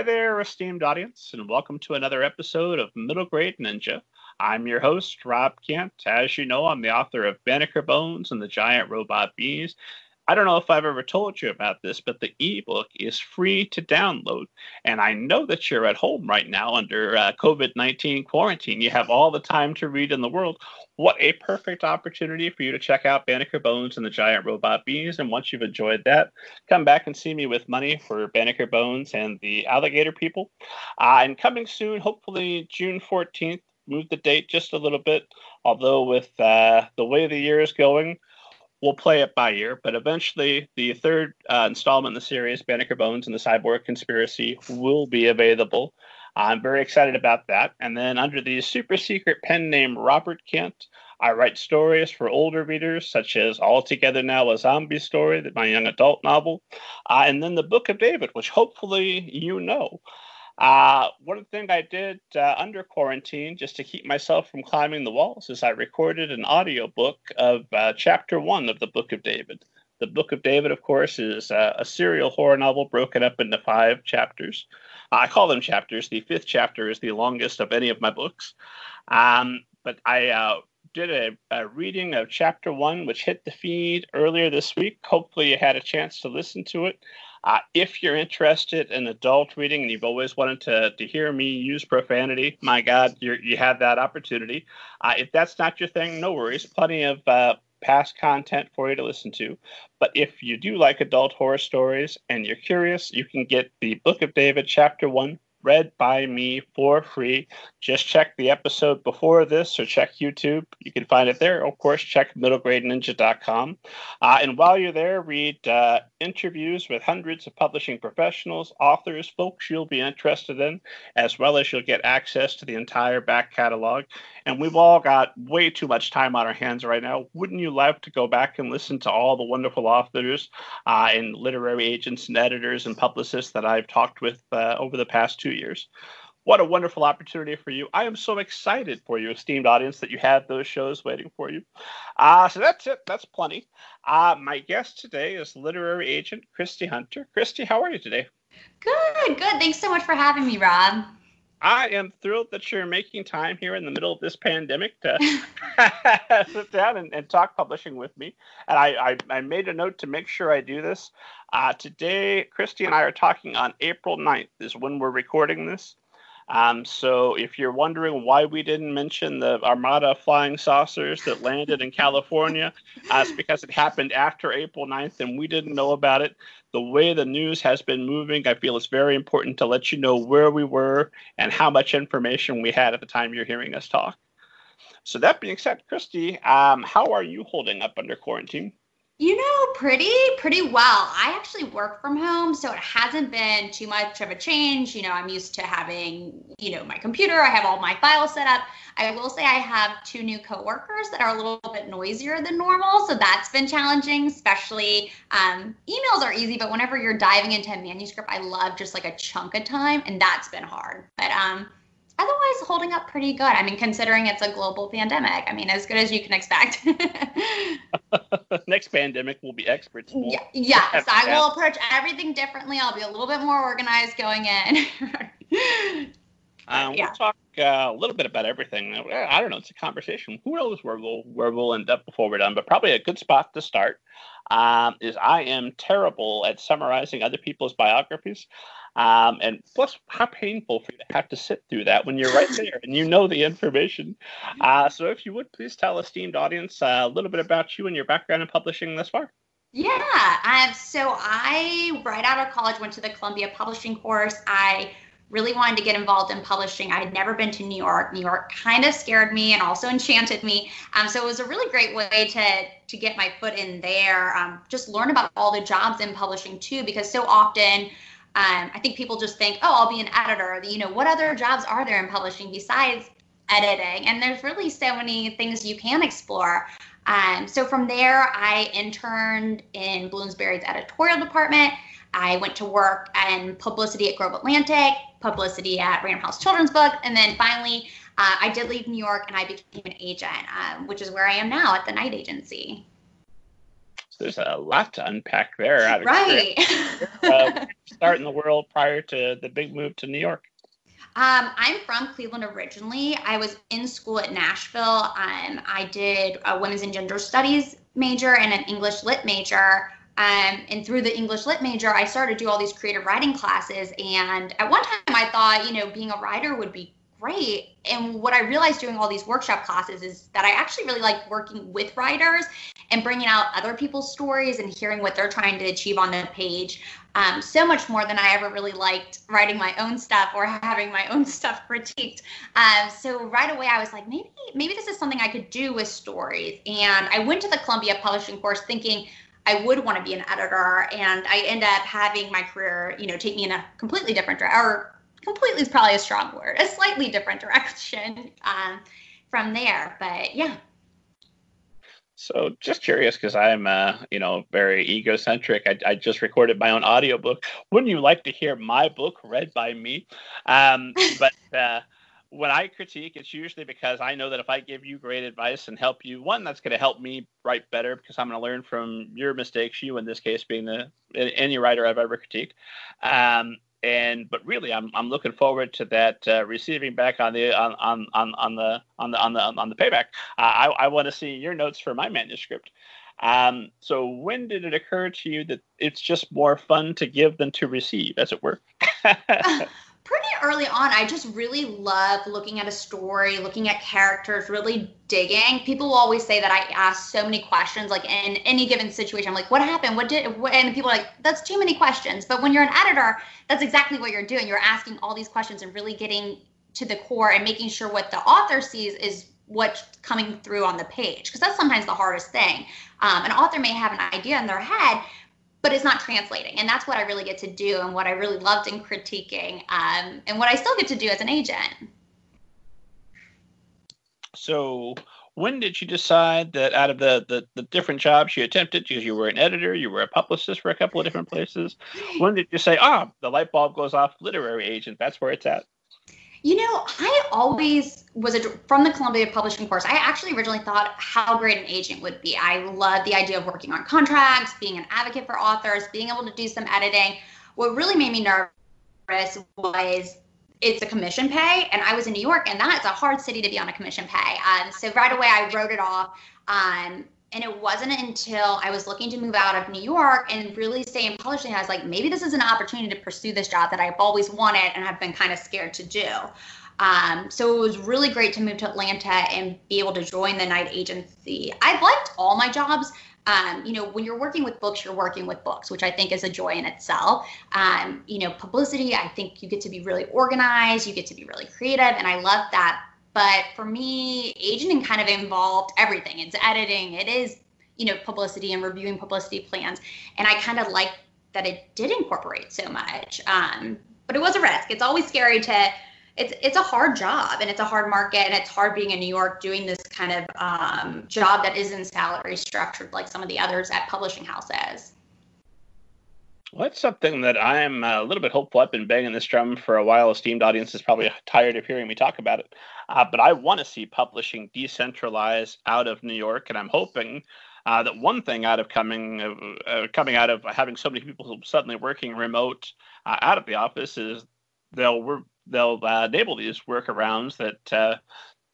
Hi there, esteemed audience, and welcome to another episode of Middle Grade Ninja. I'm your host, Rob Kent. As you know, I'm the author of Banneker Bones and the Giant Robot Bees, I don't know if I've ever told you about this, but the ebook is free to download. And I know that you're at home right now under uh, COVID 19 quarantine. You have all the time to read in the world. What a perfect opportunity for you to check out Banneker Bones and the Giant Robot Bees. And once you've enjoyed that, come back and see me with money for Banneker Bones and the Alligator People. Uh, and coming soon, hopefully June 14th, move the date just a little bit. Although, with uh, the way the year is going, we'll play it by ear, but eventually the third uh, installment in the series, Banneker Bones and the Cyborg Conspiracy, will be available. I'm very excited about that. And then under the super secret pen name Robert Kent, I write stories for older readers, such as All Together Now, a Zombie Story, my young adult novel, uh, and then the Book of David, which hopefully you know. Uh, one thing I did uh, under quarantine, just to keep myself from climbing the walls, is I recorded an audiobook of uh, chapter one of the Book of David. The Book of David, of course, is uh, a serial horror novel broken up into five chapters. I call them chapters. The fifth chapter is the longest of any of my books. Um, but I uh, did a, a, reading of chapter one, which hit the feed earlier this week. Hopefully, you had a chance to listen to it. Uh, if you're interested in adult reading and you've always wanted to, to hear me use profanity, my God, you have that opportunity. Uh, if that's not your thing, no worries. Plenty of uh, past content for you to listen to. But if you do like adult horror stories and you're curious, you can get the Book of David, Chapter 1, read by me for free. Just check the episode before this or check YouTube. You can find it there. Of course, check middlegradeninja.com. Uh, and while you're there, read uh, interviews with hundreds of publishing professionals, authors, folks you'll be interested in, as well as you'll get access to the entire back catalog. And we've all got way too much time on our hands right now. Wouldn't you love to go back and listen to all the wonderful authors uh, and literary agents and editors and publicists that I've talked with uh, over the past two years? What a wonderful opportunity for you. I am so excited for you, esteemed audience, that you have those shows waiting for you. Uh, so that's it. That's plenty. Uh, my guest today is literary agent Kristy Hunter. Kristy, how are you today? Good, good. Thanks so much for having me, Rob. I am thrilled that you're making time here in the middle of this pandemic to sit down and, and, talk publishing with me. And I, I, I, made a note to make sure I do this. Uh, today, Kristy and I are talking on April 9th, is when we're recording this. Um, so if you're wondering why we didn't mention the Armada flying saucers that landed in California, uh, it's because it happened after April 9th and we didn't know about it. The way the news has been moving, I feel it's very important to let you know where we were and how much information we had at the time you're hearing us talk. So that being said, Kristy, um, how are you holding up under quarantine? You know, pretty, pretty well. I actually work from home, so it hasn't been too much of a change. You know, I'm used to having, you know, my computer, I have all my files set up. I will say I have two new coworkers that are a little bit noisier than normal, so that's been challenging, especially um, emails are easy, but whenever you're diving into a manuscript, I love just like a chunk of time, and that's been hard. But um, otherwise holding up pretty good. I mean, considering it's a global pandemic, I mean, as good as you can expect. Next pandemic will be experts. We'll yeah, yes, I will approach everything differently. I'll be a little bit more organized going in. um, yeah. We'll talk uh, a little bit about everything. I don't know. It's a conversation. Who knows where we'll where we'll end up before we're done? But probably a good spot to start um, is I am terrible at summarizing other people's biographies. Um, and plus, how painful for you to have to sit through that when you're right there and you know the information. Uh, so, if you would please tell esteemed audience uh, a little bit about you and your background in publishing thus far. Yeah, um, so I right out of college went to the Columbia Publishing course. I really wanted to get involved in publishing. I had never been to New York. New York kind of scared me and also enchanted me. Um, so it was a really great way to to get my foot in there. Um, just learn about all the jobs in publishing too, because so often um, I think people just think, oh, I'll be an editor. You know, what other jobs are there in publishing besides editing? And there's really so many things you can explore. Um, so from there, I interned in Bloomsbury's editorial department. I went to work in publicity at Grove Atlantic, publicity at Random House Children's Book, and then finally, uh, I did leave New York and I became an agent, um, which is where I am now at the Knight Agency there's a lot to unpack there. right. uh, start in the world prior to the big move to New York? Um, I'm from Cleveland originally. I was in school at Nashville. Um, I did a women's and gender studies major and an English lit major. Um, and through the English lit major, I started to do all these creative writing classes. And at one time, I thought, you know, being a writer would be great. And what I realized doing all these workshop classes is that I actually really like working with writers and bringing out other people's stories and hearing what they're trying to achieve on the page. Um, so much more than I ever really liked writing my own stuff or having my own stuff critiqued. Um, so right away, I was like, maybe maybe this is something I could do with stories. And I went to the Columbia Publishing course thinking I would want to be an editor, and I end up having my career, you know, take me in a completely different direction. Or completely is probably a strong word, a slightly different direction um, from there. But yeah. So just curious because I'm, uh, you know, very egocentric. I, I, just recorded my own audiobook. Wouldn't you like to hear my book read by me? Um, but uh, when I critique, it's usually because I know that if I give you great advice and help you, one, that's going to help me write better because I'm going to learn from your mistakes. You, in this case, being the any writer I've ever critiqued. Um, and but really i'm i'm looking forward to that uh, receiving back on the on on on, on the on the on the on the payback. Uh, i i want to see your notes for my manuscript. Um, so when did it occur to you that it's just more fun to give than to receive as it were pretty early on, I just really love looking at a story, looking at characters, really digging. People will always say that I ask so many questions, like in any given situation. I'm like, what happened? What did, what? and people are like, that's too many questions. But when you're an editor, that's exactly what you're doing. You're asking all these questions and really getting to the core and making sure what the author sees is what's coming through on the page because that's sometimes the hardest thing um, an author may have an idea in their head but it's not translating. And that's what I really get to do and what I really loved in critiquing um, and what I still get to do as an agent. So, when did you decide that out of the, the, the different jobs you attempted, because you were an editor, you were a publicist for a couple of different places, when did you say, ah, the light bulb goes off, literary agent, that's where it's at? You know, I always was a, from the Columbia Publishing course. I actually originally thought how great an agent would be. I love the idea of working on contracts, being an advocate for authors, being able to do some editing. What really made me nervous was it's a commission pay, and I was in New York, and that's a hard city to be on a commission pay. Um, so right away, I wrote it off. Um, and it wasn't until I was looking to move out of New York and really stay in publishing, I was like, maybe this is an opportunity to pursue this job that I've always wanted and have been kind of scared to do. Um, so it was really great to move to Atlanta and be able to join the Knight Agency. I've liked all my jobs. Um, you know, when you're working with books, you're working with books, which I think is a joy in itself. Um, you know, publicity, I think you get to be really organized, you get to be really creative, and I love that but for me, agenting kind of involved everything. It's editing, it is, you know, publicity and reviewing publicity plans. And I kind of like that it did incorporate so much. Um, but it was a risk. It's always scary to it's it's a hard job and it's a hard market and it's hard being in New York doing this kind of um, job that isn't salary structured like some of the others at publishing houses. Well, that's something that I'm a little bit hopeful. I've been banging this drum for a while. Esteemed audience is probably tired of hearing me talk about it. Uh, but I want to see publishing decentralized out of New York, and I'm hoping uh, that one thing out of coming uh, uh coming out of having so many people suddenly working remote uh, out of the office is they'll they'll uh, enable these workarounds that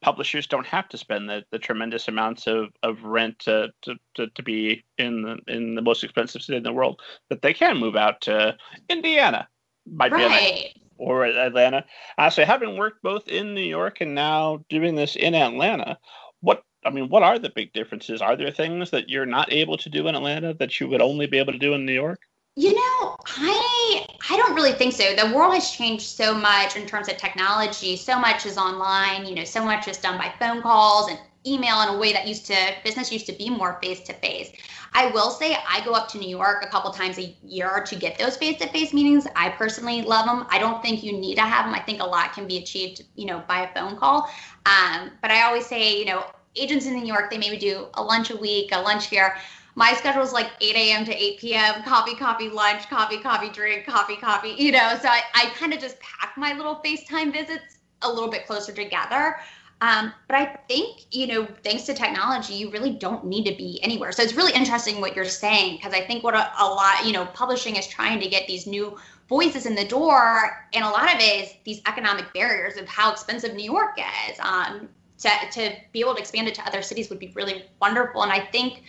publishers don't have to spend the, the tremendous amounts of, of rent to, to, to, to, be in the in the most expensive city in the world that they can move out to Indiana might right. or Atlanta. Uh, so having worked both in New York and now doing this in Atlanta, what I mean, what are the big differences? Are there things that you're not able to do in Atlanta that you would only be able to do in New York? You know, I I don't really think so. The world has changed so much in terms of technology. So much is online. You know, so much is done by phone calls and email in a way that used to business used to be more face to face. I will say I go up to New York a couple times a year to get those face to face meetings. I personally love them. I don't think you need to have them. I think a lot can be achieved, you know, by a phone call. Um, but I always say, you know, agents in New York, they maybe do a lunch a week, a lunch here. My schedule is like 8 a.m. to 8 p.m. Coffee, coffee, lunch, coffee, coffee, drink, coffee, coffee. You know, so I, I kind of just pack my little FaceTime visits a little bit closer together. Um, but I think, you know, thanks to technology, you really don't need to be anywhere. So it's really interesting what you're saying because I think what a, a, lot, you know, publishing is trying to get these new voices in the door. And a lot of it is these economic barriers of how expensive New York is. Um, to, to be able to expand it to other cities would be really wonderful. And I think,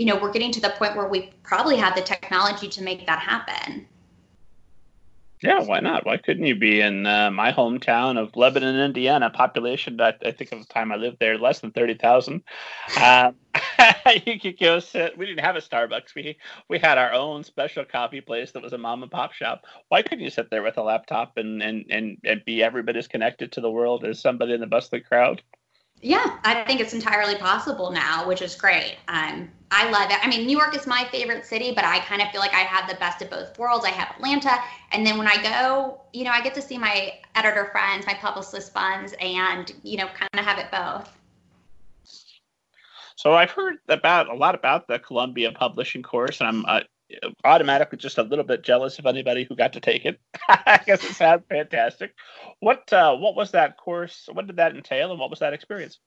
you know, we're getting to the point where we probably have the technology to make that happen. Yeah, why not? Why couldn't you be in uh, my hometown of Lebanon, Indiana? Population, I, I think of the time I lived there, less than thirty thousand. Um, you could go sit. We didn't have a Starbucks. We we had our own special coffee place that was a mom and pop shop. Why couldn't you sit there with a laptop and and and, and be every bit as connected to the world as somebody in the bustling crowd? Yeah, I think it's entirely possible now, which is great. Um, I love it. I mean, New York is my favorite city, but I kind of feel like I have the best of both worlds. I have Atlanta, and then when I go, you know, I get to see my editor friends, my publicist friends, and you know, kind of have it both. So I've heard about a lot about the Columbia Publishing course, and I'm uh, automatically just a little bit jealous of anybody who got to take it. I guess it sounds fantastic. What uh, what was that course? What did that entail, and what was that experience?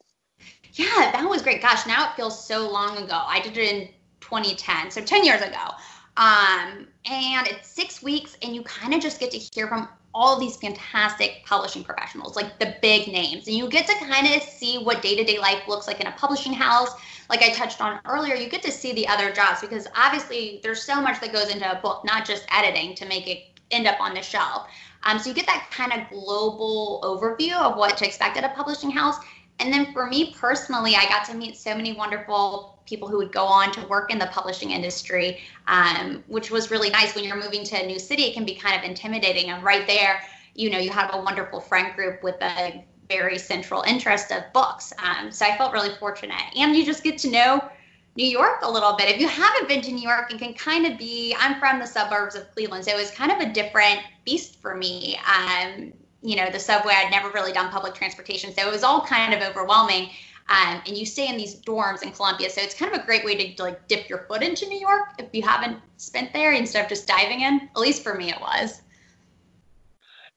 Yeah, that was great. Gosh, now it feels so long ago. I did it in 2010, so 10 years ago. Um, and it's six weeks, and you kind of just get to hear from all these fantastic publishing professionals, like the big names, and you get to kind of see what day to day life looks like in a publishing house like I touched on earlier, you get to see the other jobs because obviously there's so much that goes into a book, not just editing to make it end up on the shelf. Um, so you get that kind of global overview of what to expect at a publishing house. And then for me personally, I got to meet so many wonderful people who would go on to work in the publishing industry, um, which was really nice. When you're moving to a new city, it can be kind of intimidating. And right there, you know, you have a wonderful friend group with a very central interest of books. Um, so I felt really fortunate. And you just get to know New York a little bit. If you haven't been to New York and can kind of be, I'm from the suburbs of Cleveland, so it was kind of a different beast for me. Um, you know, the subway, I'd never really done public transportation, so it was all kind of overwhelming. Um, and you stay in these dorms in Columbia, so it's kind of a great way to, to like dip your foot into New York if you haven't spent there instead of just diving in. At least for me, it was.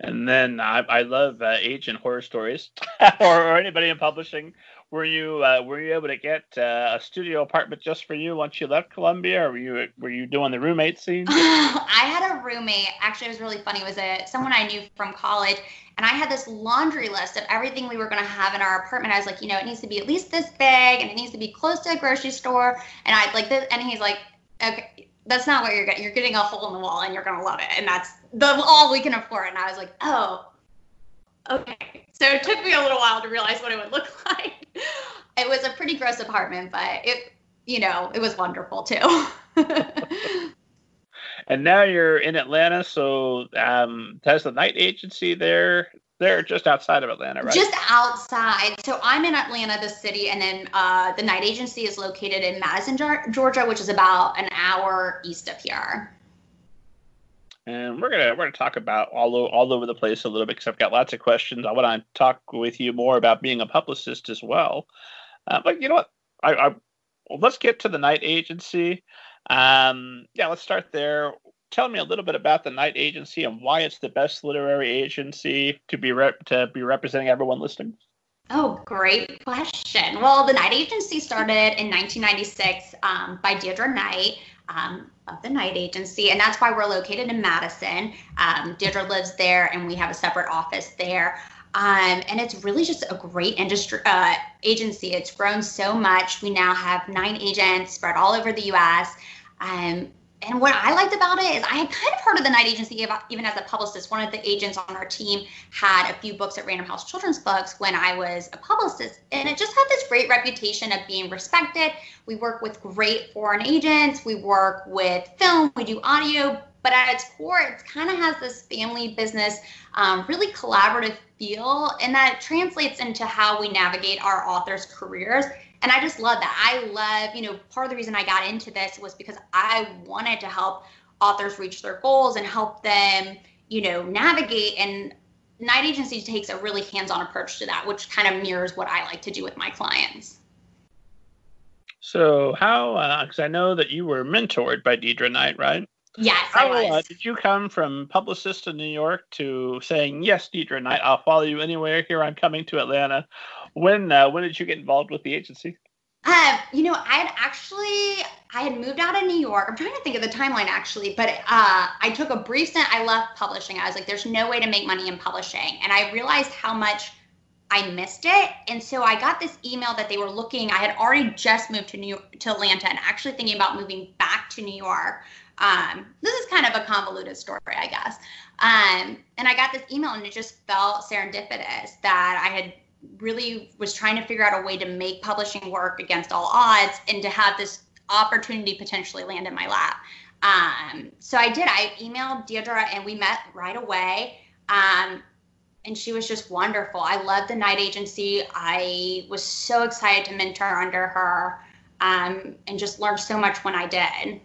And then I, I love uh, agent horror stories or, or, anybody in publishing. Were you uh, were you able to get uh, a studio apartment just for you once you left Columbia, or were you were you doing the roommate scene? I had a roommate. Actually, it was really funny. It was a someone I knew from college, and I had this laundry list of everything we were going to have in our apartment. I was like, you know, it needs to be at least this big, and it needs to be close to a grocery store. And I like this, and he's like, okay, that's not what you're getting. You're getting a hole in the wall and you're gonna love it. And that's the all we can afford. And I was like, oh, okay. So it took me a little while to realize what it would look like. It was a pretty gross apartment, but it, you know, it was wonderful too. and now you're in Atlanta, so um, the Knight Agency there they're just outside of Atlanta, right? Just outside. So I'm in Atlanta, the city, and then uh, the Knight Agency is located in Madison, Georgia, which is about an hour east of here. And we're gonna we're gonna talk about all o- all over the place a little bit because I've got lots of questions. I want to talk with you more about being a publicist as well. Uh, but you know what? I, I well, let's get to the Knight Agency. Um, yeah, let's start there tell me a little bit about the Knight Agency and why it's the best literary agency to be rep- to be representing everyone listening? Oh, great question. Well, the Knight Agency started in 1996 um, by Deidre Knight um, of the Night Agency, and that's why we're located in Madison. Um, Deidre lives there, and we have a separate office there. Um, and it's really just a great industry uh, agency. It's grown so much. We now have nine agents spread all over the U.S. Um, and what I liked about it is I had kind of heard of the Knight Agency even as a publicist. One of the agents on our team had a few books at Random House Children's Books when I was a publicist, and it just had this great reputation of being respected. We work with great foreign agents, we work with film, we do audio, but at its core, it kind of has this family business, um, really collaborative feel, and that translates into how we navigate our authors' careers and I just love that. I love, you know, part of the reason I got into this was because I wanted to help authors reach their goals and help them, you know, navigate. And Knight Agency takes a really hands on approach to that, which kind of mirrors what I like to do with my clients. So, how, because uh, I know that you were mentored by Deidre Knight, right? Yes, How I uh, was. Uh, did you come from publicist in New York to saying, yes, Deidre Knight, I'll follow you anywhere. Here I'm coming to Atlanta when uh, when did you get involved with the agency? Um, you know, I had actually I had moved out of New York. I'm trying to think of the timeline actually, but uh, I took a brief stint. I left publishing. I was like, there's no way to make money in publishing, and I realized how much I missed it. And so I got this email that they were looking. I had already just moved to New to Atlanta and actually thinking about moving back to New York. Um, this is kind of a convoluted story, I guess. Um, and I got this email and it just felt serendipitous that I had really was trying to figure out a way to make publishing work against all odds and to have this opportunity potentially land in my lap. Um, so I did. I emailed Deidre and we met right away. Um, and she was just wonderful. I loved the Knight Agency. I was so excited to mentor under her um, and just learned so much when I did.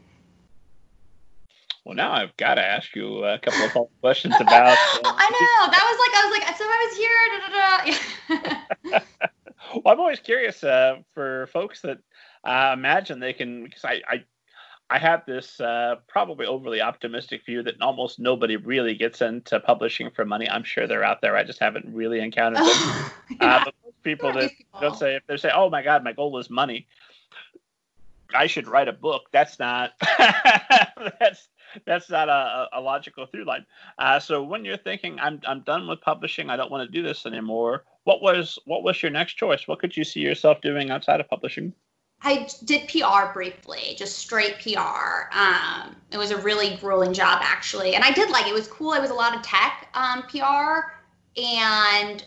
Well, now I've got to ask you a couple of questions about. Uh, I know that was like I was like so I was here. Da, da, da. I'm always curious uh, for folks that uh, imagine they can because I, I I have this uh, probably overly optimistic view that almost nobody really gets into publishing for money. I'm sure they're out there. I just haven't really encountered them. yeah. uh, but most people that don't say if they say, "Oh my God, my goal is money," I should write a book. That's not that's that's not a, a logical through line. Uh, so when you're thinking, "I'm I'm done with publishing. I don't want to do this anymore," what was what was your next choice? What could you see yourself doing outside of publishing? I did PR briefly, just straight PR. Um, it was a really grueling job, actually, and I did like it. it was cool. It was a lot of tech um, PR, and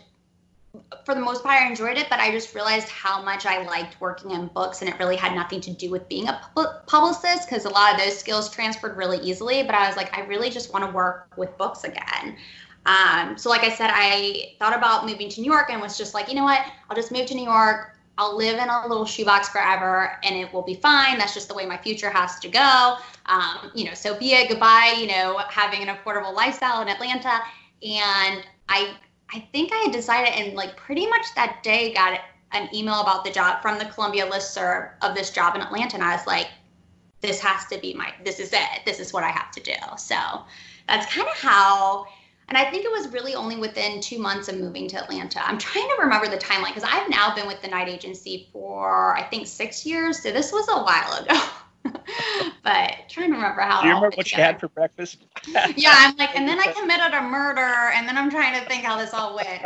for the most part, I enjoyed it. But I just realized how much I liked working in books, and it really had nothing to do with being a publicist because a lot of those skills transferred really easily. But I was like, I really just want to work with books again. Um, so, like I said, I thought about moving to New York and was just like, you know what? I'll just move to New York I'll live in a little shoebox forever and it will be fine. That's just the way my future has to go. Um, you know, so be it goodbye, you know, having an affordable lifestyle in Atlanta. And I I think I had decided and like pretty much that day got an email about the job from the Columbia listserv of this job in Atlanta. And I was like, this has to be my this is it. This is what I have to do. So that's kind of how and I think it was really only within two months of moving to Atlanta. I'm trying to remember the timeline because I've now been with the Knight Agency for I think six years. So this was a while ago. but trying to remember how. Do you remember what you had for breakfast? yeah, I'm like, and then I committed a murder, and then I'm trying to think how this all went.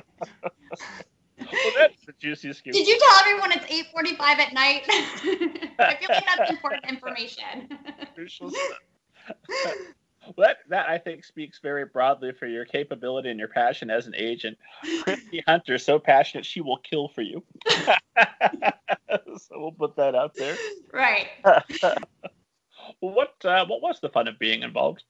well, that's the juiciest. Did you tell everyone it's 8:45 at night? I feel like that's important information. Well, that, that I think speaks very broadly for your capability and your passion as an agent. Kristy Hunter, is so passionate she will kill for you. so we'll put that out there. Right. what uh, what was the fun of being involved?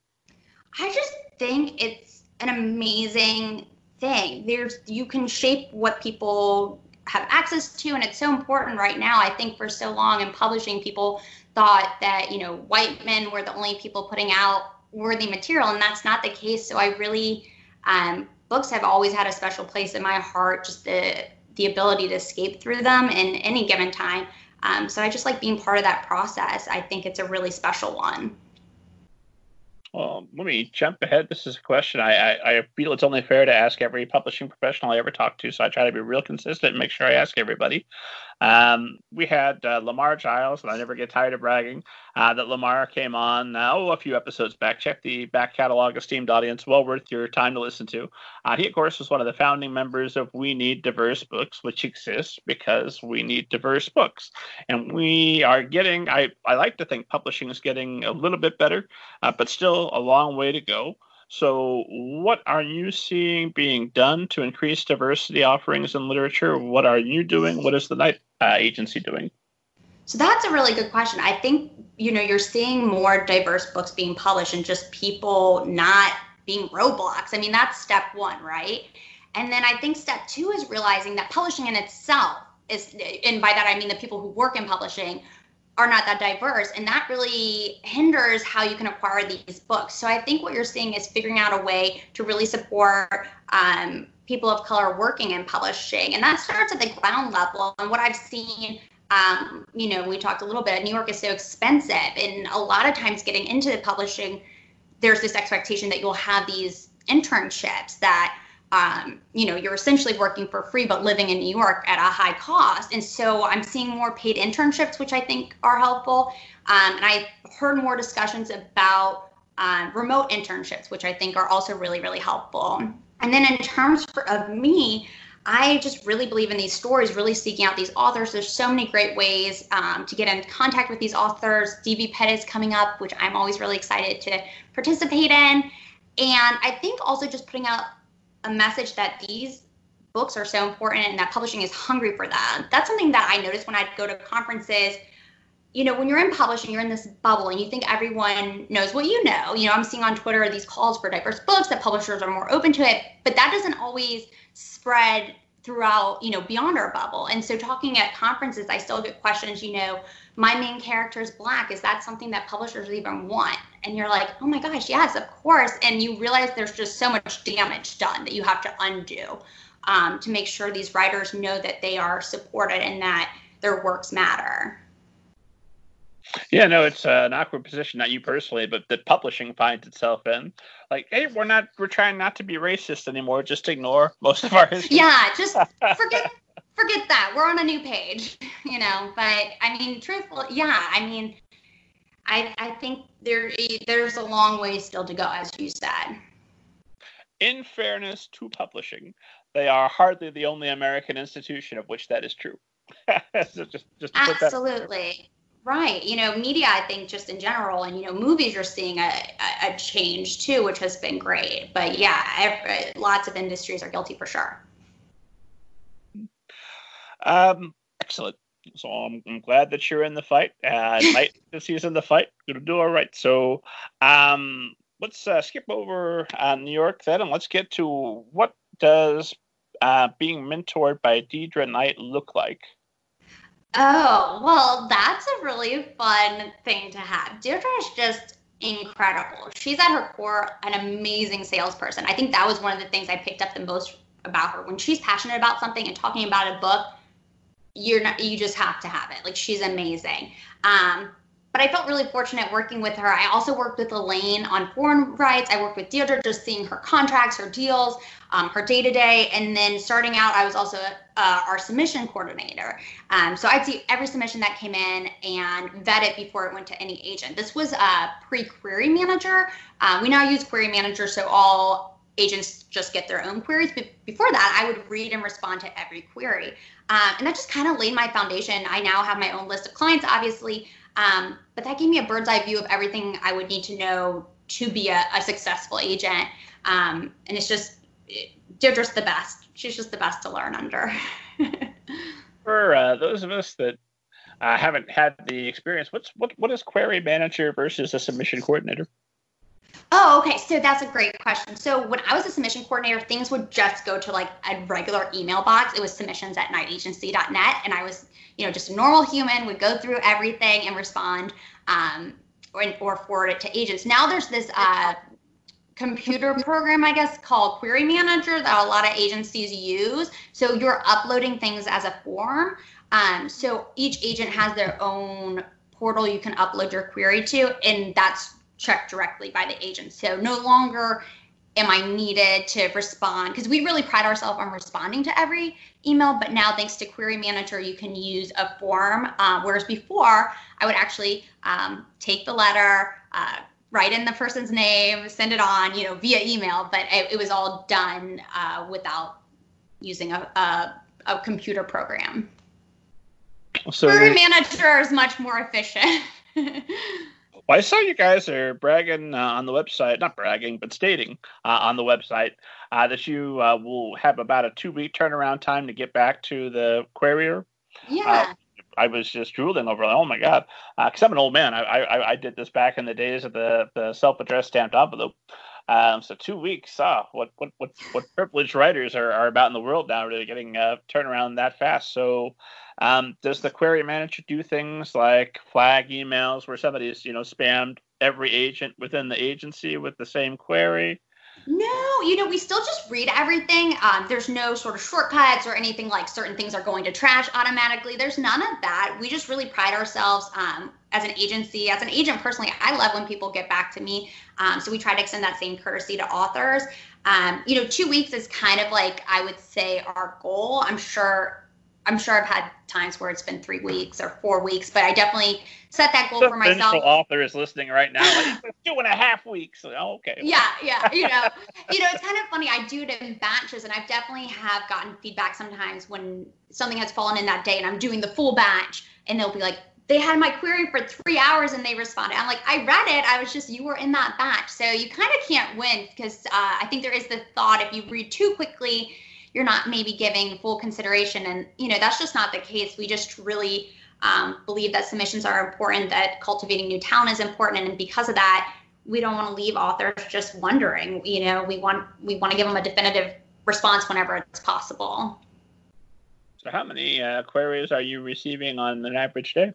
I just think it's an amazing thing. There's you can shape what people have access to and it's so important right now. I think for so long in publishing people thought that, you know, white men were the only people putting out worthy material, and that's not the case. So I really, um, books have always had a special place in my heart. Just the the ability to escape through them in any given time. Um, so I just like being part of that process. I think it's a really special one. Well, let me jump ahead. This is a question I, I, I, feel it's only fair to ask every publishing professional I ever talk to. So I try to be real consistent and make sure I ask everybody. Um, we had uh, Lamar Giles, and I never get tired of bragging uh, that Lamar came on uh, oh, a few episodes back. Check the back catalog, esteemed audience, well worth your time to listen to. Uh, he, of course, was one of the founding members of We Need Diverse Books, which exists because we need diverse books. And we are getting, I, I like to think publishing is getting a little bit better, uh, but still a long way to go. So, what are you seeing being done to increase diversity offerings in literature? What are you doing? What is the Knight uh, Agency doing? So that's a really good question. I think you know you're seeing more diverse books being published and just people not being roadblocks. I mean, that's step one, right? And then I think step two is realizing that publishing in itself is, and by that I mean the people who work in publishing are not that diverse and that really hinders how you can acquire these books. So i think what you're seeing is figuring out a way to really support um, people of color working in publishing and that starts at the ground level. And what i've seen um, you know we talked a little bit new york is so expensive and a lot of times getting into the publishing there's this expectation that you'll have these internships that um, you know, you're essentially working for free, but living in New York at a high cost. And so I'm seeing more paid internships, which I think are helpful. Um, and I've heard more discussions about um, remote internships, which I think are also really, really helpful. And then in terms for, of me, I just really believe in these stories, really seeking out these authors. There's so many great ways um, to get in contact with these authors. DV is coming up, which I'm always really excited to participate in. And I think also just putting out a message that these books are so important and that publishing is hungry for them. That's something that I noticed when I'd go to conferences. You know, when you're in publishing, you're in this bubble and you think everyone knows what you know. You know, I'm seeing on Twitter these calls for diverse books that publishers are more open to it, but that doesn't always spread throughout, you know, beyond our bubble. And so talking at conferences, I still get questions, you know, my main character is black. Is that something that publishers even want? And you're like, oh my gosh, yes, of course. And you realize there's just so much damage done that you have to undo um, to make sure these writers know that they are supported and that their works matter. Yeah, no, it's uh, an awkward position, not you personally, but that publishing finds itself in. Like, hey, we're not, we're trying not to be racist anymore. Just ignore most of our history. Yeah, just forget forget that. We're on a new page, you know. But I mean, truthful, yeah. I mean, I I think there there's a long way still to go, as you said. In fairness to publishing, they are hardly the only American institution of which that is true. so just, just Absolutely. Right. You know, media, I think, just in general, and, you know, movies, you're seeing a, a, change too, which has been great. But yeah, every, lots of industries are guilty for sure. Um, excellent. So I'm, I'm, glad that you're in the fight. Uh, Night this season, the fight. Gonna do all right. So, um, let's uh, skip over uh, New York then, and let's get to what does uh, being mentored by Deidre Knight look like? Oh, well, that's a really fun thing to have. Deidre is just incredible. She's at her core an amazing salesperson. I think that was one of the things I picked up the most about her. When she's passionate about something and talking about a book, you're not you just have to have it like she's amazing um, but I felt really fortunate working with her. I also worked with Elaine on foreign rights. I worked with Deidre just seeing her contracts, her deals, um, her day to day. And then starting out, I was also uh, our submission coordinator. Um, so I'd see every submission that came in and vet it before it went to any agent. This was a pre query manager. Uh, we now use query manager, so all agents just get their own queries. But before that, I would read and respond to every query. Um, and that just kind of laid my foundation. I now have my own list of clients, obviously, um, but that gave me a bird's eye view of everything I would need to know to be a, a successful agent. Um, and it's just, Deidre's the best. She's just the best to learn under. For uh, those of us that uh, haven't had the experience, what's what what is query manager versus a submission coordinator? Oh, okay. So that's a great question. So when I was a submission coordinator, things would just go to like a regular email box. It was submissions at knightagency.net. And I was, you know, just a normal human, would go through everything and respond um, or, or forward it to agents. Now there's this uh, computer program, I guess, called Query Manager that a lot of agencies use. So you're uploading things as a form. Um, so each agent has their own portal you can upload your query to, and that's checked directly by the agent. So no longer am I needed to respond because we really pride ourselves on responding to every email. But now, thanks to Query Manager, you can use a form. Uh, whereas before, I would actually um, take the letter, uh, write in the person's name, send it on, you know, via email. But it, it was all done uh, without using a, a, a, computer program. So Query Manager is much more efficient. Well, I saw you guys are bragging uh, on the website, not bragging, but stating uh, on the website uh, that you uh, will have about a two week turnaround time to get back to the querier. Yeah. Uh, I was just drooling over. Oh my god! Because uh, I'm an old man. I, I I did this back in the days of the the self addressed stamped envelope. Um, so two weeks. Ah, what what what what privileged writers are, are about in the world now? Really getting uh, turnaround that fast. So um, does the query manager do things like flag emails where somebody's you know spammed every agent within the agency with the same query? No, you know, we still just read everything. Um, there's no sort of shortcuts or anything like certain things are going to trash automatically. There's none of that. We just really pride ourselves um, as an agency, as an agent personally. I love when people get back to me. Um, so we try to extend that same courtesy to authors. Um, you know, two weeks is kind of like I would say our goal. I'm sure I'm sure I've had times where it's been three weeks or four weeks, but I definitely set that goal the for myself. The author is listening right now. Like, two and a half weeks. Oh, okay. Yeah, yeah. You know, you know, it's kind of funny. I do it in batches, and I've definitely have gotten feedback sometimes when something has fallen in that day, and I'm doing the full batch, and they'll be like, they had my query for three hours and they responded. I'm like, I read it. I was just, you were in that batch. So you kind of can't win because uh, I think there is the thought if you read too quickly, you're not maybe giving full consideration. And, you know, that's just not the case. We just really um, believe that submissions are important, that cultivating new talent is important. And because of that, we don't want to leave authors just wondering, you know, we want, we want to give them a definitive response whenever it's possible. So how many uh, queries are you receiving on an average day?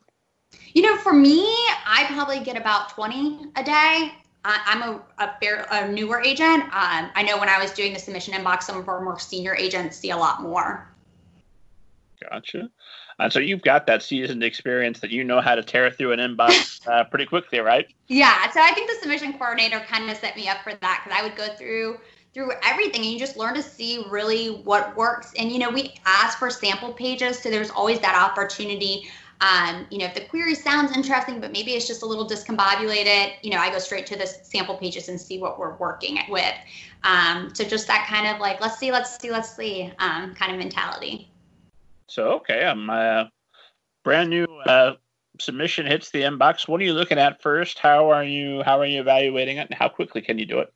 You know, for me, I probably get about 20 a day. I'm a, a, fair, a newer agent. Um, I know when I was doing the submission inbox, some of our more senior agents see a lot more. Gotcha. And so you've got that seasoned experience that you know how to tear through an inbox uh, pretty quickly, right? Yeah. So I think the submission coordinator kind of set me up for that because I would go through through everything and you just learn to see really what works. And you know, we ask for sample pages, so there's always that opportunity um, you know, if the query sounds interesting, but maybe it's just a little discombobulated, you know, I go straight to the sample pages and see what we're working with. Um, so just that kind of like, let's see, let's see, let's see, um, kind of mentality. So, okay, I'm uh, brand new uh, submission hits the inbox. What are you looking at first? How are you, how are you evaluating it and how quickly can you do it?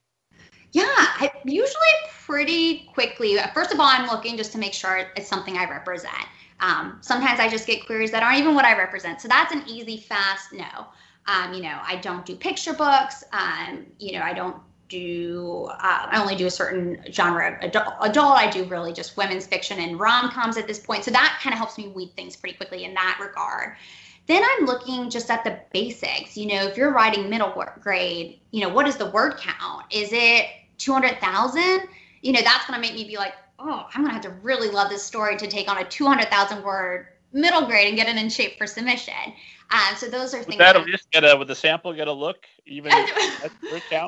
Yeah, I, usually pretty quickly. First of all, I'm looking just to make sure it's something I represent. Um, sometimes I just get queries that aren't even what I represent. So that's an easy, fast no. Um, you know, I don't do picture books. Um, you know, I don't do, uh, I only do a certain genre of adult, adult. I do really just women's fiction and rom coms at this point. So that kind of helps me weed things pretty quickly in that regard. Then I'm looking just at the basics. You know, if you're writing middle grade, you know, what is the word count? Is it 200,000? You know, that's going to make me be like, oh, I'm gonna have to really love this story to take on a 200,000 word middle grade and get it in shape for submission. Um, so those are things. Would that at least get a with the sample get a look even.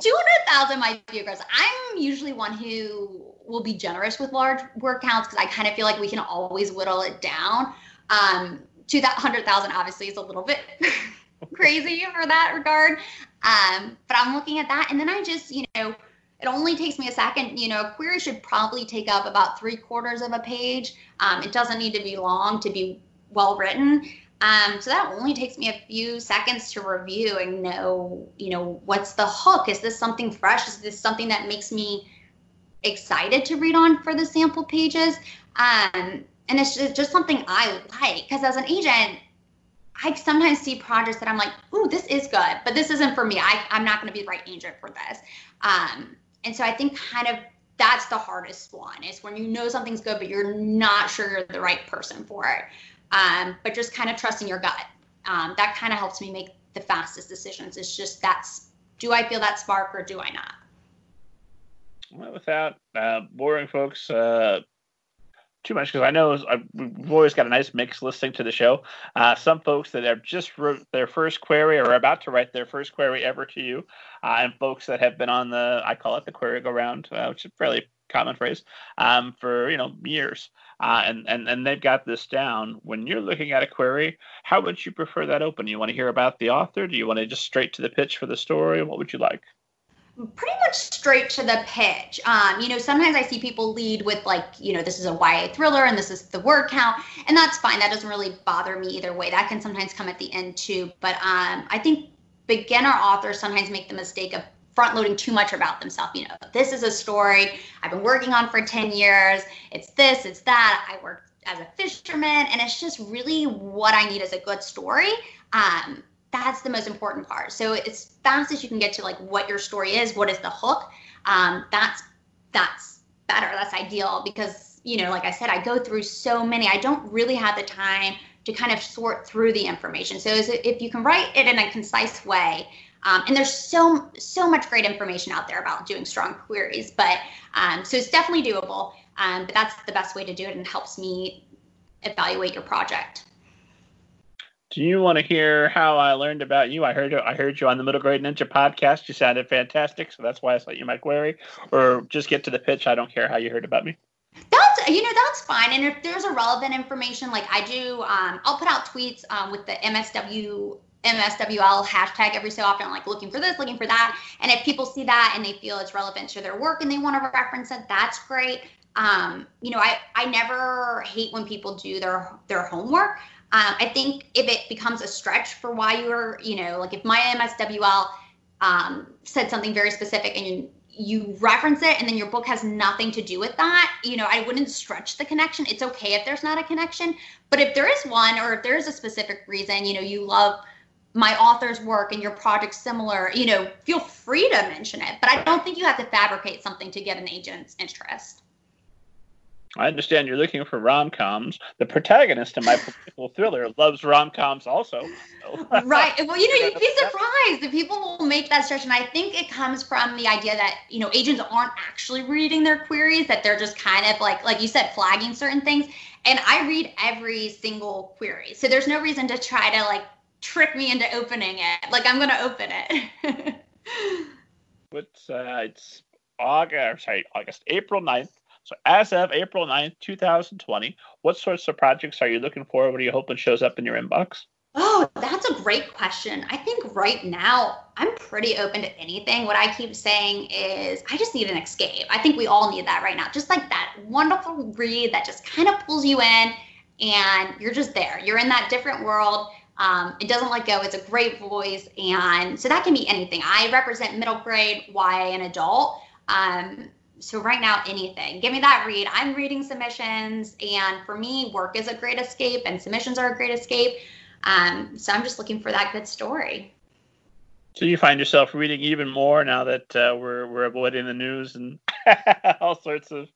Two hundred thousand might be aggressive. I'm usually one who will be generous with large word counts because I kind of feel like we can always whittle it down. Um, to that hundred thousand obviously is a little bit crazy for that regard. Um, but I'm looking at that, and then I just you know it only takes me a second. You know, a query should probably take up about three quarters of a page. Um, it doesn't need to be long to be well written. Um, so that only takes me a few seconds to review and know, you know, what's the hook? Is this something fresh? Is this something that makes me excited to read on for the sample pages? Um, and it's just, something I like because as an agent, I sometimes see projects that I'm like, ooh, this is good, but this isn't for me. I, I'm not going to be the right agent for this. Um, and so I think kind of that's the hardest one is when you know something's good, but you're not sure you're the right person for it. Um, but just kind of trusting your gut. Um, that kind of helps me make the fastest decisions. It's just that's do I feel that spark or do I not? Well, without uh, boring folks, uh, too much because I know I've, we've always got a nice mix listening to the show. Uh, some folks that have just wrote their first query or are about to write their first query ever to you, uh, and folks that have been on the I call it the query go round, uh, which is a fairly common phrase, um, for you know years, uh, and and and they've got this down. When you're looking at a query, how would you prefer that open? Do you want to hear about the author? Do you want to just straight to the pitch for the story? What would you like? Pretty much straight to the pitch. Um, you know, sometimes I see people lead with like, you know, this is a YA thriller and this is the word count, and that's fine. That doesn't really bother me either way. That can sometimes come at the end too. But um, I think beginner authors sometimes make the mistake of front loading too much about themselves. You know, this is a story I've been working on for 10 years. It's this, it's that. I worked as a fisherman, and it's just really what I need as a good story. Um, that's the most important part. So as fast as you can get to like what your story is, what is the hook, um, that's that's better. That's ideal because you know, like I said, I go through so many. I don't really have the time to kind of sort through the information. So if you can write it in a concise way, um, and there's so so much great information out there about doing strong queries, but um, so it's definitely doable. Um, but that's the best way to do it and helps me evaluate your project. Do you want to hear how I learned about you? I heard I heard you on the Middle Grade Ninja podcast. You sounded fantastic, so that's why I sent you my query. Or just get to the pitch. I don't care how you heard about me. That's you know that's fine. And if there's a relevant information, like I do, um, I'll put out tweets um, with the MSW MSWL hashtag every so often, like looking for this, looking for that. And if people see that and they feel it's relevant to their work and they want to reference it, that's great. Um, you know, I, I never hate when people do their their homework. Um, I think if it becomes a stretch for why you're, you know, like if my MSWL um, said something very specific and you, you reference it and then your book has nothing to do with that, you know, I wouldn't stretch the connection. It's okay if there's not a connection, but if there is one or if there is a specific reason, you know, you love my author's work and your project similar, you know, feel free to mention it. But I don't think you have to fabricate something to get an agent's interest. I understand you're looking for rom coms. The protagonist in my political thriller loves rom coms also. So. right. Well, you know, you'd be surprised that people will make that stretch. And I think it comes from the idea that, you know, agents aren't actually reading their queries, that they're just kind of like, like you said, flagging certain things. And I read every single query. So there's no reason to try to like trick me into opening it. Like I'm going to open it. What's uh, it's August, sorry, August, April 9th. So as of April 9th, 2020, what sorts of projects are you looking for? What are you hoping shows up in your inbox? Oh, that's a great question. I think right now I'm pretty open to anything. What I keep saying is I just need an escape. I think we all need that right now. Just like that wonderful read that just kind of pulls you in and you're just there. You're in that different world. Um, it doesn't let go. It's a great voice. And so that can be anything. I represent middle grade, YA, and adult. Um, so right now anything. Give me that read. I'm reading submissions and for me work is a great escape and submissions are a great escape. Um, so i'm just looking for that good story. So you find yourself reading even more now that uh, we're we're avoiding the news and all sorts of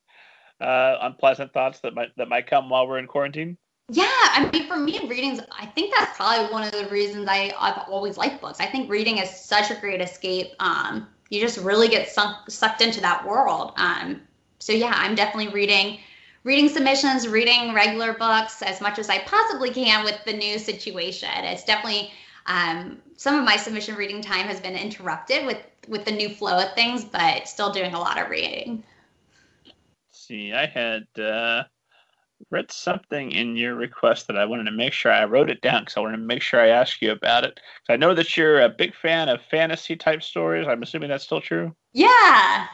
uh, unpleasant thoughts that might that might come while we're in quarantine? Yeah, I mean, for me, readings, I think that's probably one of the reasons I, I've always liked books. I think reading is such a great escape. Um, you just really get sunk, sucked into that world. Um, so yeah, I'm definitely reading reading submissions, reading regular books as much as I possibly can with the new situation. It's definitely um, some of my submission reading time has been interrupted with with the new flow of things, but still doing a lot of reading. see, I had uh, read something in your request that I wanted to make sure I wrote it down because I wanted to make sure I ask you about it. I know that you're a big fan of fantasy type stories. I'm assuming that's still true. Yeah.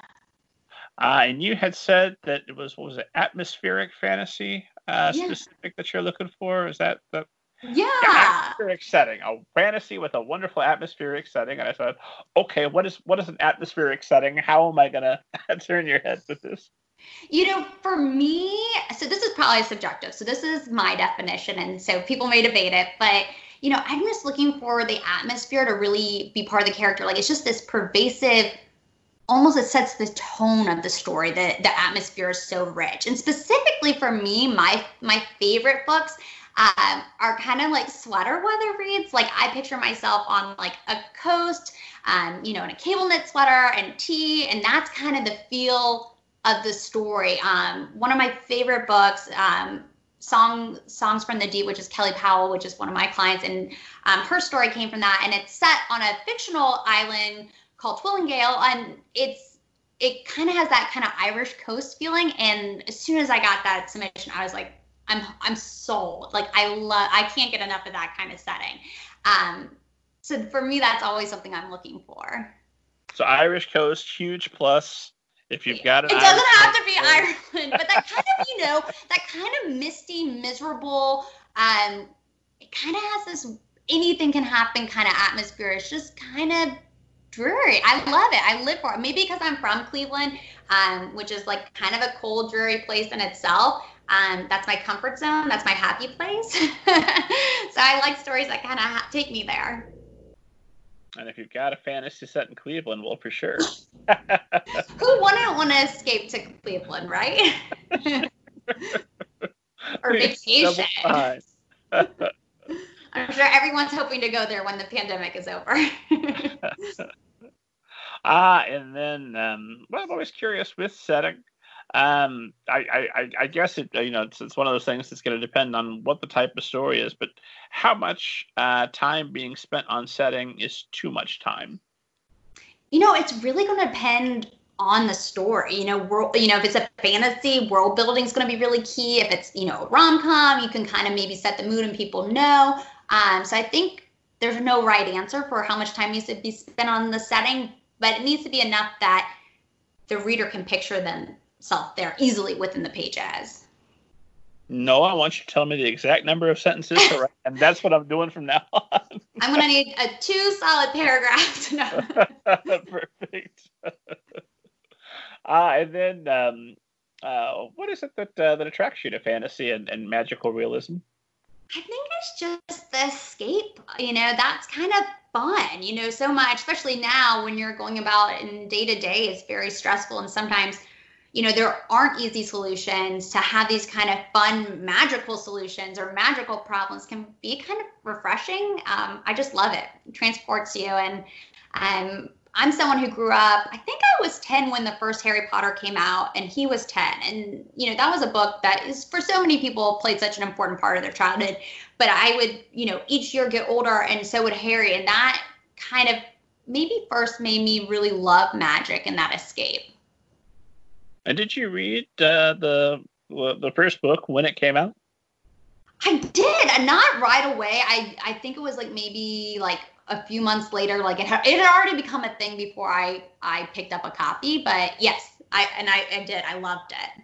Uh, and you had said that it was what was it atmospheric fantasy uh, yeah. specific that you're looking for? Is that the yeah. yeah. atmospheric setting, a fantasy with a wonderful atmospheric setting? And I thought, okay, what is what is an atmospheric setting? How am I gonna turn your head with this? You know, for me, so this is probably subjective. So this is my definition. And so people may debate it, but you know, I'm just looking for the atmosphere to really be part of the character. Like it's just this pervasive, almost it sets the tone of the story. The the atmosphere is so rich. And specifically for me, my my favorite books um, are kind of like sweater weather reads. Like I picture myself on like a coast, um, you know, in a cable knit sweater and tea, and that's kind of the feel of the story. Um, one of my favorite books, um, song songs from the deep which is kelly powell which is one of my clients and um, her story came from that and it's set on a fictional island called twillingale and it's it kind of has that kind of irish coast feeling and as soon as i got that submission i was like i'm i'm sold. Like i love i can't get enough of that kind of setting. Um, so for me that's always something i'm looking for. So irish coast huge plus if you've got it doesn't Irish have to be Ireland, but that kind of you know that kind of misty, miserable. Um, it kind of has this anything can happen kind of atmosphere. It's just kind of dreary. I love it. I live for it. Maybe because I'm from Cleveland, um, which is like kind of a cold, dreary place in itself. Um, that's my comfort zone. That's my happy place. so I like stories that kind of ha- take me there. And if you've got a fantasy set in Cleveland, well, for sure. Who wouldn't want to escape to Cleveland, right? or vacation. I'm sure everyone's hoping to go there when the pandemic is over. ah, and then um, well, I'm always curious with setting. Um, I, I, I guess it, you know, it's, it's one of those things that's going to depend on what the type of story is, but how much uh, time being spent on setting is too much time? You know, it's really going to depend on the story. You know, world, you know, if it's a fantasy, world building is going to be really key. If it's, you know, a rom com, you can kind of maybe set the mood and people know. Um, so I think there's no right answer for how much time needs to be spent on the setting, but it needs to be enough that the reader can picture themselves there easily within the page as. No, I want you to tell me the exact number of sentences, write, and that's what I'm doing from now on. I'm going to need a two solid paragraphs. Perfect. Uh, and then, um, uh, what is it that uh, that attracts you to fantasy and, and magical realism? I think it's just the escape. You know, that's kind of fun. You know, so much, especially now when you're going about in day to day, is very stressful, and sometimes, you know, there aren't easy solutions. To have these kind of fun, magical solutions or magical problems can be kind of refreshing. Um, I just love it. it transports you, and um, I'm someone who grew up, I think I was 10 when the first Harry Potter came out, and he was 10. And, you know, that was a book that is for so many people played such an important part of their childhood. But I would, you know, each year get older, and so would Harry. And that kind of maybe first made me really love magic and that escape. And did you read uh, the the first book when it came out? I did, not right away. I I think it was like maybe like a few months later, like it had, it had already become a thing before I I picked up a copy. But yes, I and I, I did. I loved it.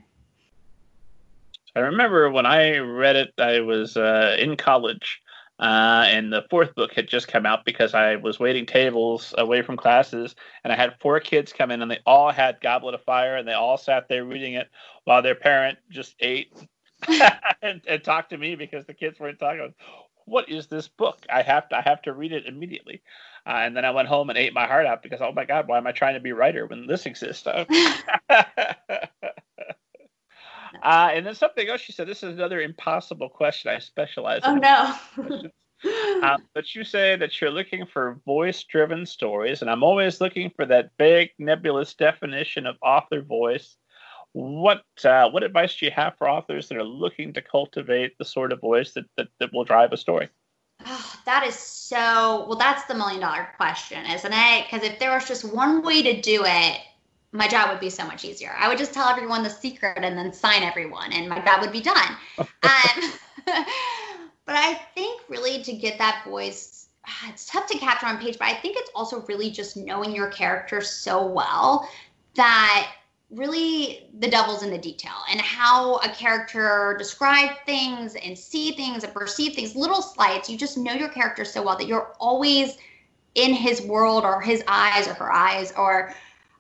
I remember when I read it, I was uh, in college, uh, and the fourth book had just come out because I was waiting tables away from classes, and I had four kids come in, and they all had Goblet of Fire, and they all sat there reading it while their parent just ate and, and talked to me because the kids weren't talking what is this book? I have to I have to read it immediately. Uh, and then I went home and ate my heart out because oh my god, why am I trying to be writer when this exists? uh, and then something else she said. This is another impossible question. I specialize. In. Oh no. um, but you say that you're looking for voice-driven stories, and I'm always looking for that big, nebulous definition of author voice what uh, what advice do you have for authors that are looking to cultivate the sort of voice that, that, that will drive a story? Oh, that is so well. That's the million dollar question, isn't it? Because if there was just one way to do it, my job would be so much easier. I would just tell everyone the secret and then sign everyone, and my job would be done. um, but I think really to get that voice, it's tough to capture on page. But I think it's also really just knowing your character so well that really the devil's in the detail and how a character describe things and see things and perceive things little slights you just know your character so well that you're always in his world or his eyes or her eyes or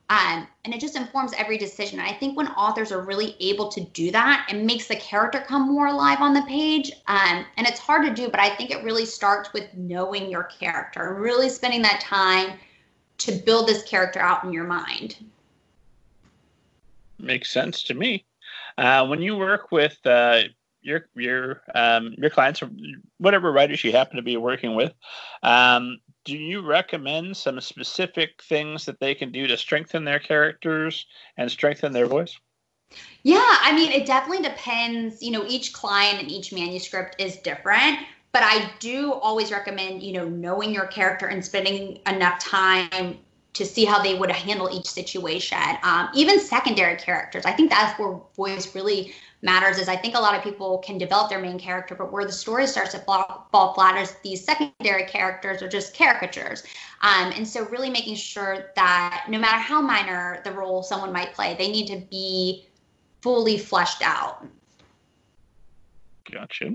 um, and it just informs every decision. And I think when authors are really able to do that, it makes the character come more alive on the page. Um, and it's hard to do, but I think it really starts with knowing your character and really spending that time to build this character out in your mind makes sense to me. Uh, when you work with uh, your your um, your clients or whatever writers you happen to be working with, um, do you recommend some specific things that they can do to strengthen their characters and strengthen their voice? Yeah, I mean, it definitely depends. You know, each client and each manuscript is different, but I do always recommend, you know, knowing your character and spending enough time to see how they would handle each situation. Um, even secondary characters, I think that's where voice really matters. Is I think a lot of people can develop their main character, but where the story starts to fall, fall flat is these secondary characters are just caricatures. Um, and so, really making sure that no matter how minor the role someone might play, they need to be fully fleshed out. Gotcha.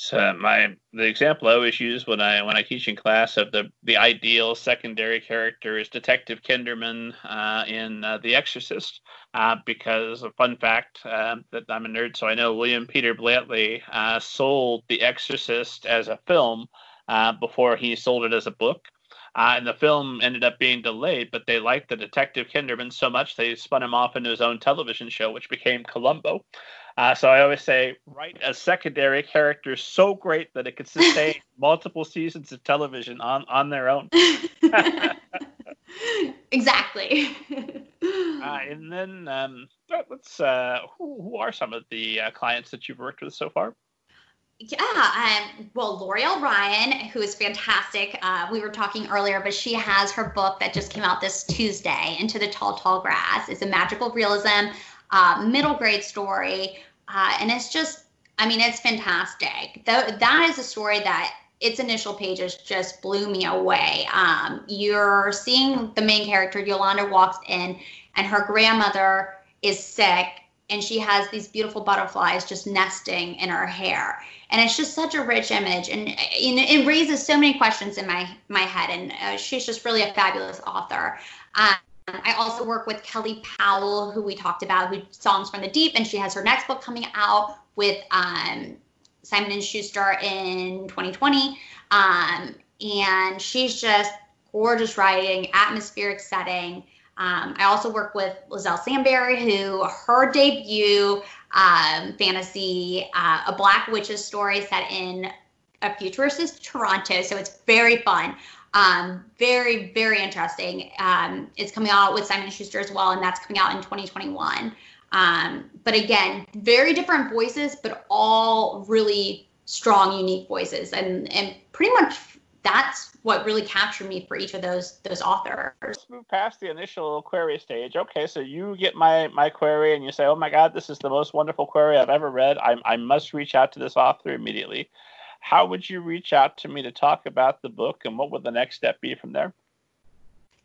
So my the example I always use when I when I teach in class of the the ideal secondary character is Detective Kinderman uh, in uh, The Exorcist, uh, because a fun fact uh, that I'm a nerd, so I know William Peter Blatty uh, sold The Exorcist as a film uh, before he sold it as a book. and the film ended up being delayed, but they liked the Detective Kinderman so much they spun him off into his own television show, which became Columbo. Uh, so I always say, write a secondary character so great that it could sustain multiple seasons of television on on their own. exactly. Uh, and then um, let's uh, who, who are some of the uh, clients that you've worked with so far? Yeah, um, well, Loriel Ryon, who is fantastic. Uh, we were talking earlier, but she has her book that just came out this Tuesday, Into the Tall, Tall Grass. It's a magical realism, uh, middle grade story. Uh, and it's just, I mean, it's fantastic. Th- that is a story that its initial pages just blew me away. Um, you're seeing the main character, Yolanda, walks in, and her grandmother is sick and she has these beautiful butterflies just nesting in her hair and it's just such a rich image and, it raises so many questions in my my head and uh, she's just really a fabulous author um, i also work with kelly powell who we talked about who songs from the deep and she has her next book coming out with um, simon and schuster in 2020 um, and she's just gorgeous writing atmospheric setting um, I also work with Liselle Sambury, who her debut um, fantasy, uh, a Black Witch's story set in a futuristic Toronto. So it's very fun. Um, very, very interesting. Um, it's coming out with Simon Schuster as well, and that's coming out in 2021. Um, but again, very different voices, but all really strong, unique voices, and and pretty much that's what really captured me for each of those those authors. Let's move past the initial query stage. Okay, so you get my my query and you say, "Oh my God, this is the most wonderful query I've ever read. I I must reach out to this author immediately." How would you reach out to me to talk about the book, and what would the next step be from there?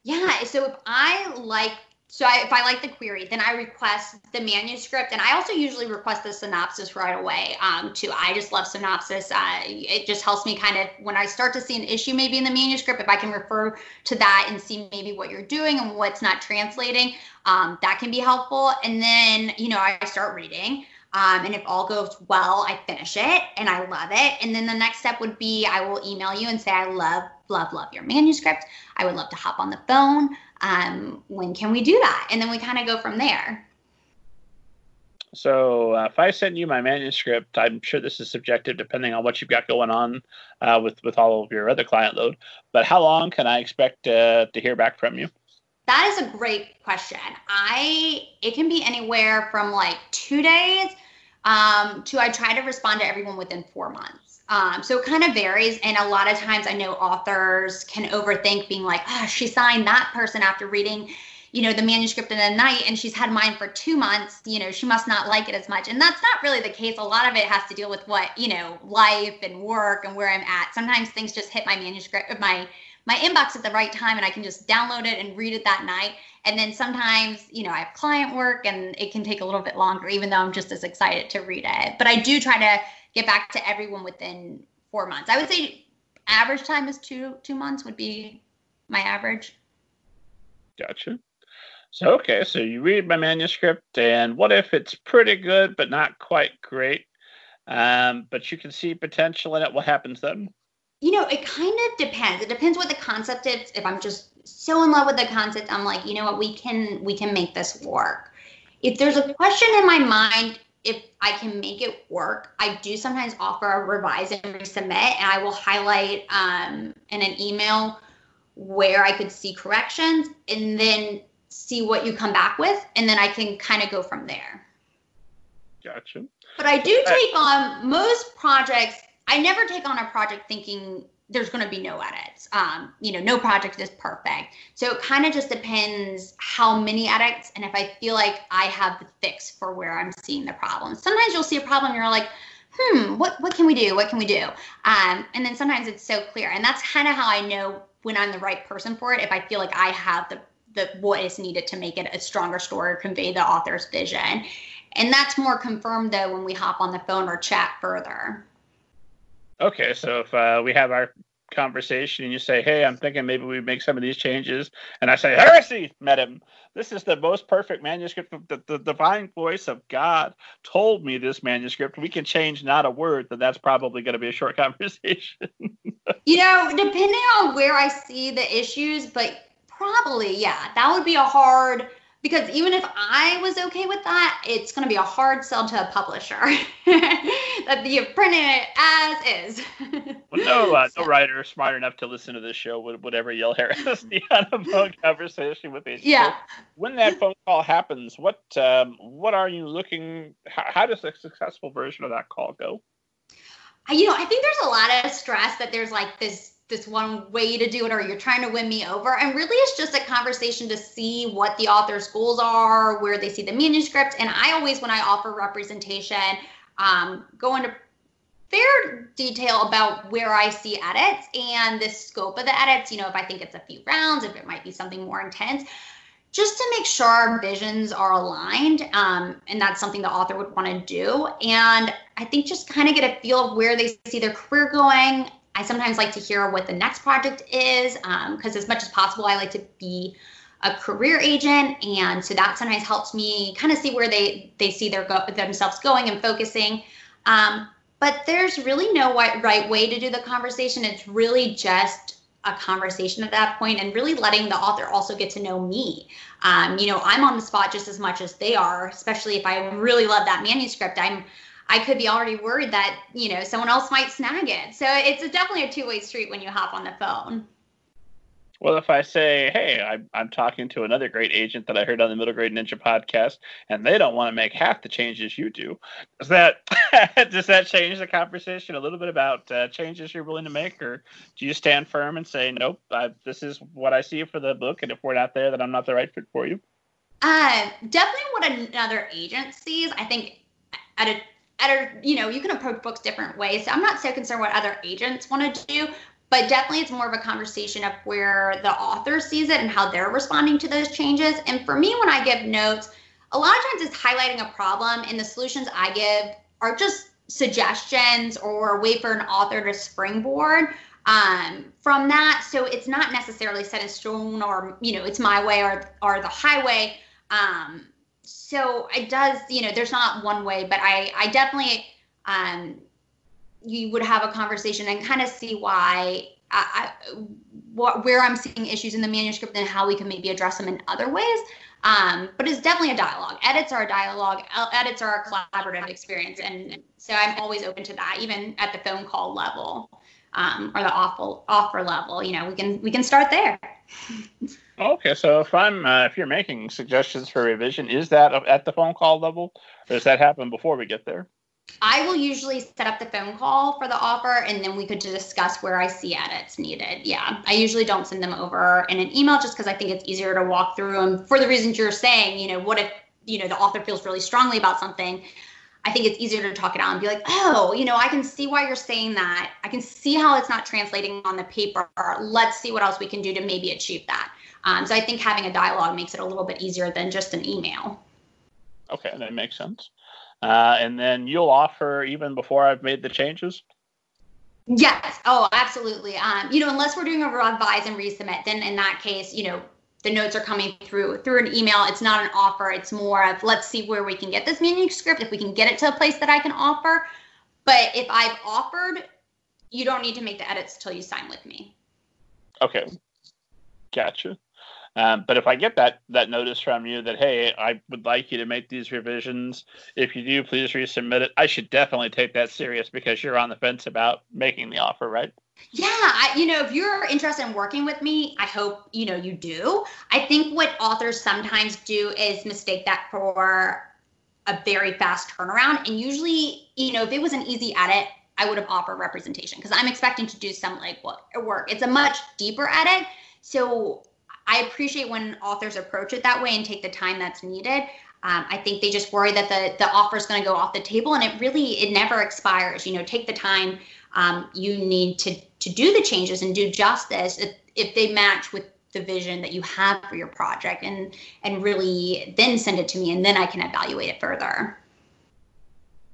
Yeah, so if I like so I, if I like the query, then I request the manuscript, and I also usually request the synopsis right away. Um, too, I just love synopsis. Uh, it just helps me kind of when I start to see an issue maybe in the manuscript, if I can refer to that and see maybe what you're doing and what's not translating, um, that can be helpful. And then you know I start reading. Um, and if all goes well, I finish it and I love it. And then the next step would be I will email you and say, I love, love, love your manuscript. I would love to hop on the phone um, when can we do that? And then we kind of go from there. So uh, if I send you my manuscript, I'm sure this is subjective depending on what you've got going on uh, with with all of your other client load. But how long can I expect uh, to hear back from you? That is a great question. I it can be anywhere from like two days um, to I try to respond to everyone within four months. Um, so it kind of varies. And a lot of times I know authors can overthink being like, oh, she signed that person after reading, you know, the manuscript in a night and she's had mine for two months, you know, she must not like it as much. And that's not really the case. A lot of it has to deal with what, you know, life and work and where I'm at. Sometimes things just hit my manuscript, my my inbox at the right time and I can just download it and read it that night. And then sometimes, you know, I have client work and it can take a little bit longer, even though I'm just as excited to read it. But I do try to get back to everyone within four months. I would say average time is two two months would be my average. Gotcha. So okay, so you read my manuscript, and what if it's pretty good but not quite great? Um, but you can see potential in it. What happens then? You know, it kind of depends. It depends what the concept is. If I'm just so in love with the concept, I'm like, you know what, we can we can make this work. If there's a question in my mind, if I can make it work, I do sometimes offer a revise and resubmit, and I will highlight um, in an email where I could see corrections and then see what you come back with, and then I can kind of go from there. Gotcha. But I do take on most projects. I never take on a project thinking there's going to be no edits. Um, you know, no project is perfect. So it kind of just depends how many edits and if I feel like I have the fix for where I'm seeing the problem. Sometimes you'll see a problem, and you're like, hmm, what what can we do? What can we do? Um, and then sometimes it's so clear, and that's kind of how I know when I'm the right person for it. If I feel like I have the the what is needed to make it a stronger story or convey the author's vision. And that's more confirmed though when we hop on the phone or chat further. Okay, so if uh, we have our conversation and you say, "Hey, I'm thinking maybe we make some of these changes," and I say, "Heresy, madam! This is the most perfect manuscript. The, the divine voice of God told me this manuscript. We can change not a word, then that's probably going to be a short conversation." you know, depending on where I see the issues, but probably yeah, that would be a hard because even if I was okay with that, it's going to be a hard sell to a publisher. that you've printed it as is. well, no, uh, no writer smart enough to listen to this show would, would ever yell heresy on a phone conversation with a Yeah. when that phone call happens, what um, what are you looking? How, how does a successful version of that call go? you know, I think there's a lot of stress that there's like this this one way to do it or you're trying to win me over. And really it's just a conversation to see what the author's goals are where they see the manuscript. And i always when i offer representation um, go into fair detail about where i see edits and the scope of the edits. You know if i think it's a few rounds if it might be something more intense just to make sure our visions are aligned um, and that's something the author would want to do. And i think just kind of get a feel of where they see their career going i sometimes like to hear what the next project is because um, as much as possible i like to be a career agent and so that sometimes helps me kind of see where they they see their go- themselves going and focusing um, but there's really no right way to do the conversation it's really just a conversation at that point and really letting the author also get to know me. Um, you know, I'm on the spot just as much as they are, especially if I really love that manuscript. I'm I could be already worried that, you know, someone else might snag it. So it's definitely a two-way street when you hop on the phone. Well, if I say, hey, I'm, I'm talking to another great agent that I heard on the Middle Grade Ninja podcast, and they don't want to make half the changes you do, does that does that change the conversation a little bit about uh, changes you're willing to make, or do you stand firm and say, nope, I, this is what I see for the book, and if we're not there, then I'm not the right fit for you? Uh, definitely what another agent sees. I think at a you know you can approach books different ways. So I'm not so concerned what other agents want to do, but definitely it's more of a conversation of where the author sees it and how they're responding to those changes. And for me, when I give notes, a lot of times it's highlighting a problem, and the solutions I give are just suggestions or a way for an author to springboard um, from that. So it's not necessarily set in stone or, you know, it's my way or, or the highway. Um, so it does, you know, there's not one way, but I, I definitely, um, you would have a conversation and kind of see why I, I, what, where I'm seeing issues in the manuscript and how we can maybe address them in other ways. Um, but it's definitely a dialogue. Edits are a dialogue. Edits are a collaborative experience, and so I'm always open to that, even at the phone call level um, or the offer offer level. You know, we can we can start there. Okay, so if I'm uh, if you're making suggestions for revision, is that at the phone call level, or does that happen before we get there? I will usually set up the phone call for the offer and then we could discuss where I see edits needed. Yeah, I usually don't send them over in an email just because I think it's easier to walk through them for the reasons you're saying. You know, what if, you know, the author feels really strongly about something? I think it's easier to talk it out and be like, oh, you know, I can see why you're saying that. I can see how it's not translating on the paper. Let's see what else we can do to maybe achieve that. Um, so I think having a dialogue makes it a little bit easier than just an email. Okay, that makes sense uh, and then you'll offer even before I've made the changes. Yes. Oh, absolutely. Um, you know, unless we're doing a revise and resubmit, then in that case, you know, the notes are coming through through an email. It's not an offer. It's more of let's see where we can get this manuscript if we can get it to a place that I can offer. But if I've offered, you don't need to make the edits until you sign with me. Okay. Gotcha. Um, but if I get that that notice from you that hey, I would like you to make these revisions, if you do, please resubmit it. I should definitely take that serious because you're on the fence about making the offer, right? Yeah, I, you know, if you're interested in working with me, I hope you know you do. I think what authors sometimes do is mistake that for a very fast turnaround. And usually, you know, if it was an easy edit, I would have offered representation because I'm expecting to do some like work. It's a much deeper edit. So I appreciate when authors approach it that way and take the time that's needed. Um, I think they just worry that the the offer is going to go off the table, and it really it never expires. You know, take the time um, you need to to do the changes and do justice if, if they match with the vision that you have for your project, and and really then send it to me, and then I can evaluate it further.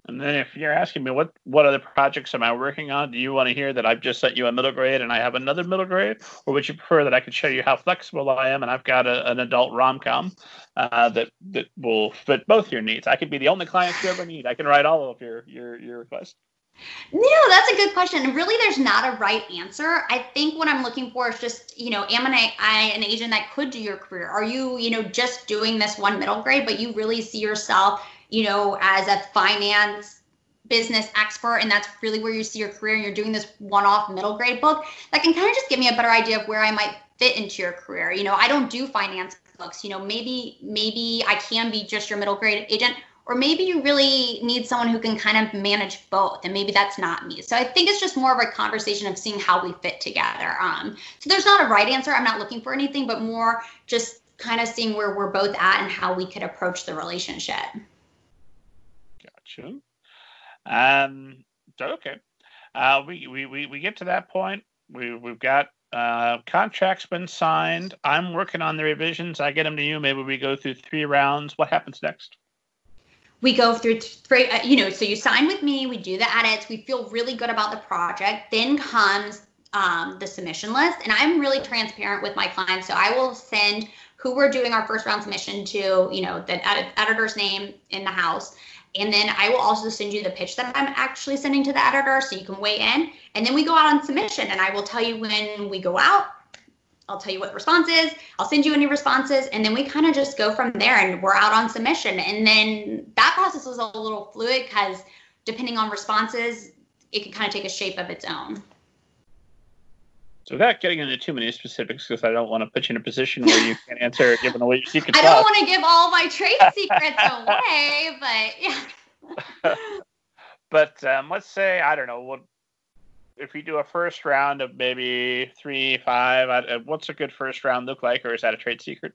And then if you're asking me what what other projects am I working on, do you want to hear that I've just sent you a middle grade and I have another middle grade, or would you prefer that I could show you how flexible I am and I've got a, an adult rom com uh, that that will fit both your needs? I could be the only client you ever need. I can write all of your your your requests. No, that's a good question. And really, there's not a right answer. I think what I'm looking for is just, you know, am I, I an agent that could do your career? Are you, you know, just doing this one middle grade, but you really see yourself you know, as a finance business expert and that's really where you see your career and you're doing this one-off middle grade book that can kind of just give me a better idea of where i might fit into your career. You know i don't do finance books you know maybe maybe i can be just your middle grade agent or maybe you really need someone who can kind of manage both and maybe that's not me. So i think it's just more of a conversation of seeing how we fit together. Um, so there's not a right answer. I'm not looking for anything but more just kind of seeing where we're both at and how we could approach the relationship gotcha um, okay. Uh, we, we, we, we get to that point. We, we've got uh, contracts been signed. I'm working on the revisions. I get them to you. Maybe we go through three rounds. What happens next? We go through three, uh, you know, so you sign with me, we do the edits, we feel really good about the project. Then comes um, the submission list. And I'm really transparent with my clients. So I will send who we're doing our first round submission to, you know, the edit- editor's name in the house. And then I will also send you the pitch that I'm actually sending to the editor so you can weigh in. And then we go out on submission and I will tell you when we go out. I'll tell you what the response is. I'll send you any responses. And then we kind of just go from there and we're out on submission. And then that process was a little fluid because depending on responses, it can kind of take a shape of its own. So without getting into too many specifics, because I don't want to put you in a position where you can't answer giving away your secret. I don't want to give all my trade secrets away, but yeah. but um, let's say I don't know what if we do a first round of maybe three, five. Uh, what's a good first round look like, or is that a trade secret?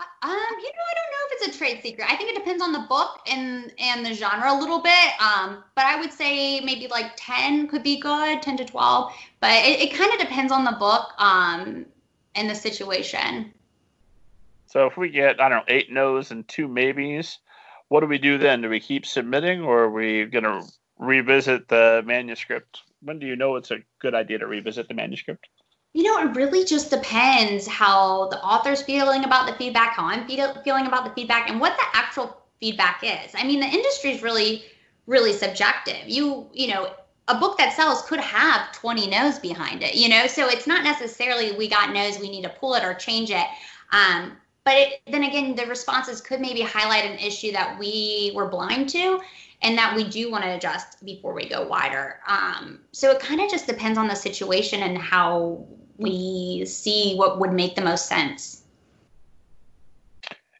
Um, you know, I don't know if it's a trade secret. I think it depends on the book and and the genre a little bit. Um, but I would say maybe like ten could be good, ten to twelve. But it, it kind of depends on the book um and the situation. So if we get I don't know eight no's and two maybes, what do we do then? Do we keep submitting, or are we gonna revisit the manuscript? When do you know it's a good idea to revisit the manuscript? You know, it really just depends how the author's feeling about the feedback, how I'm feel, feeling about the feedback, and what the actual feedback is. I mean, the industry is really, really subjective. You, you know, a book that sells could have 20 no's behind it, you know, so it's not necessarily we got no's, we need to pull it or change it. Um, but it, then again, the responses could maybe highlight an issue that we were blind to and that we do want to adjust before we go wider. Um, so it kind of just depends on the situation and how we see what would make the most sense.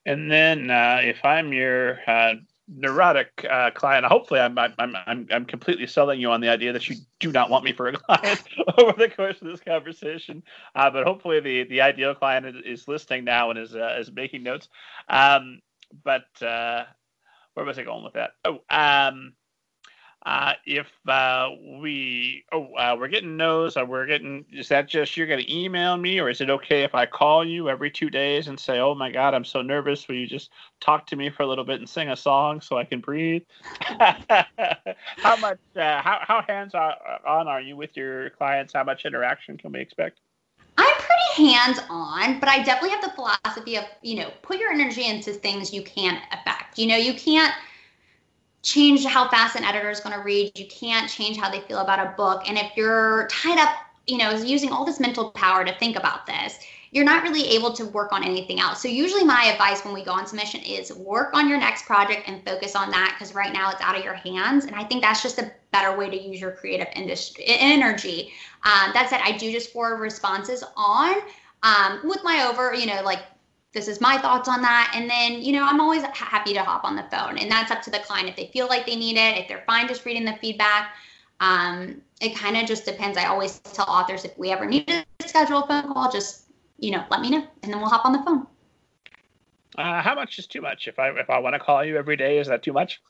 And then, uh, if I'm your uh, neurotic uh, client, hopefully I'm, I'm I'm I'm completely selling you on the idea that you do not want me for a client over the course of this conversation. Uh, but hopefully, the the ideal client is, is listening now and is uh, is making notes. Um, but uh, where was I going with that? Oh, um, uh, if uh, we oh uh, we're getting no's or we're getting is that just you're to email me or is it okay if I call you every two days and say oh my god I'm so nervous will you just talk to me for a little bit and sing a song so I can breathe? how much uh, how how hands on are you with your clients? How much interaction can we expect? I'm pretty hands on, but I definitely have the philosophy of you know put your energy into things you can affect. You know you can't change how fast an editor is going to read. You can't change how they feel about a book. And if you're tied up, you know, using all this mental power to think about this, you're not really able to work on anything else. So usually my advice when we go on submission is work on your next project and focus on that because right now it's out of your hands. And I think that's just a better way to use your creative industry energy. Um, that said, I do just forward responses on um, with my over, you know, like this is my thoughts on that. And then you know i'm always happy to hop on the phone and that's up to the client if they feel like they need it if they're fine just reading the feedback. Um, it kind of just depends. I always tell authors if we ever need to schedule a phone call just you know let me know and then we'll hop on the phone. Uh, how much is too much? If i if i want to call you every day is that too much?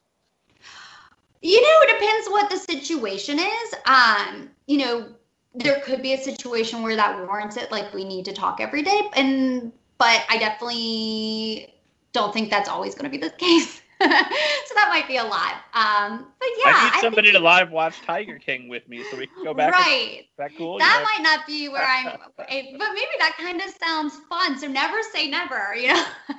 You know it depends what the situation is. Um you know there could be a situation where that warrants it like we need to talk every day and but I definitely don't think that's always going to be the case. so that might be a lot. Um, but yeah, I need somebody I to live watch Tiger King with me so we can go back. Right. And, that cool? That might not be where I'm, but maybe that kind of sounds fun. So never say never, you know.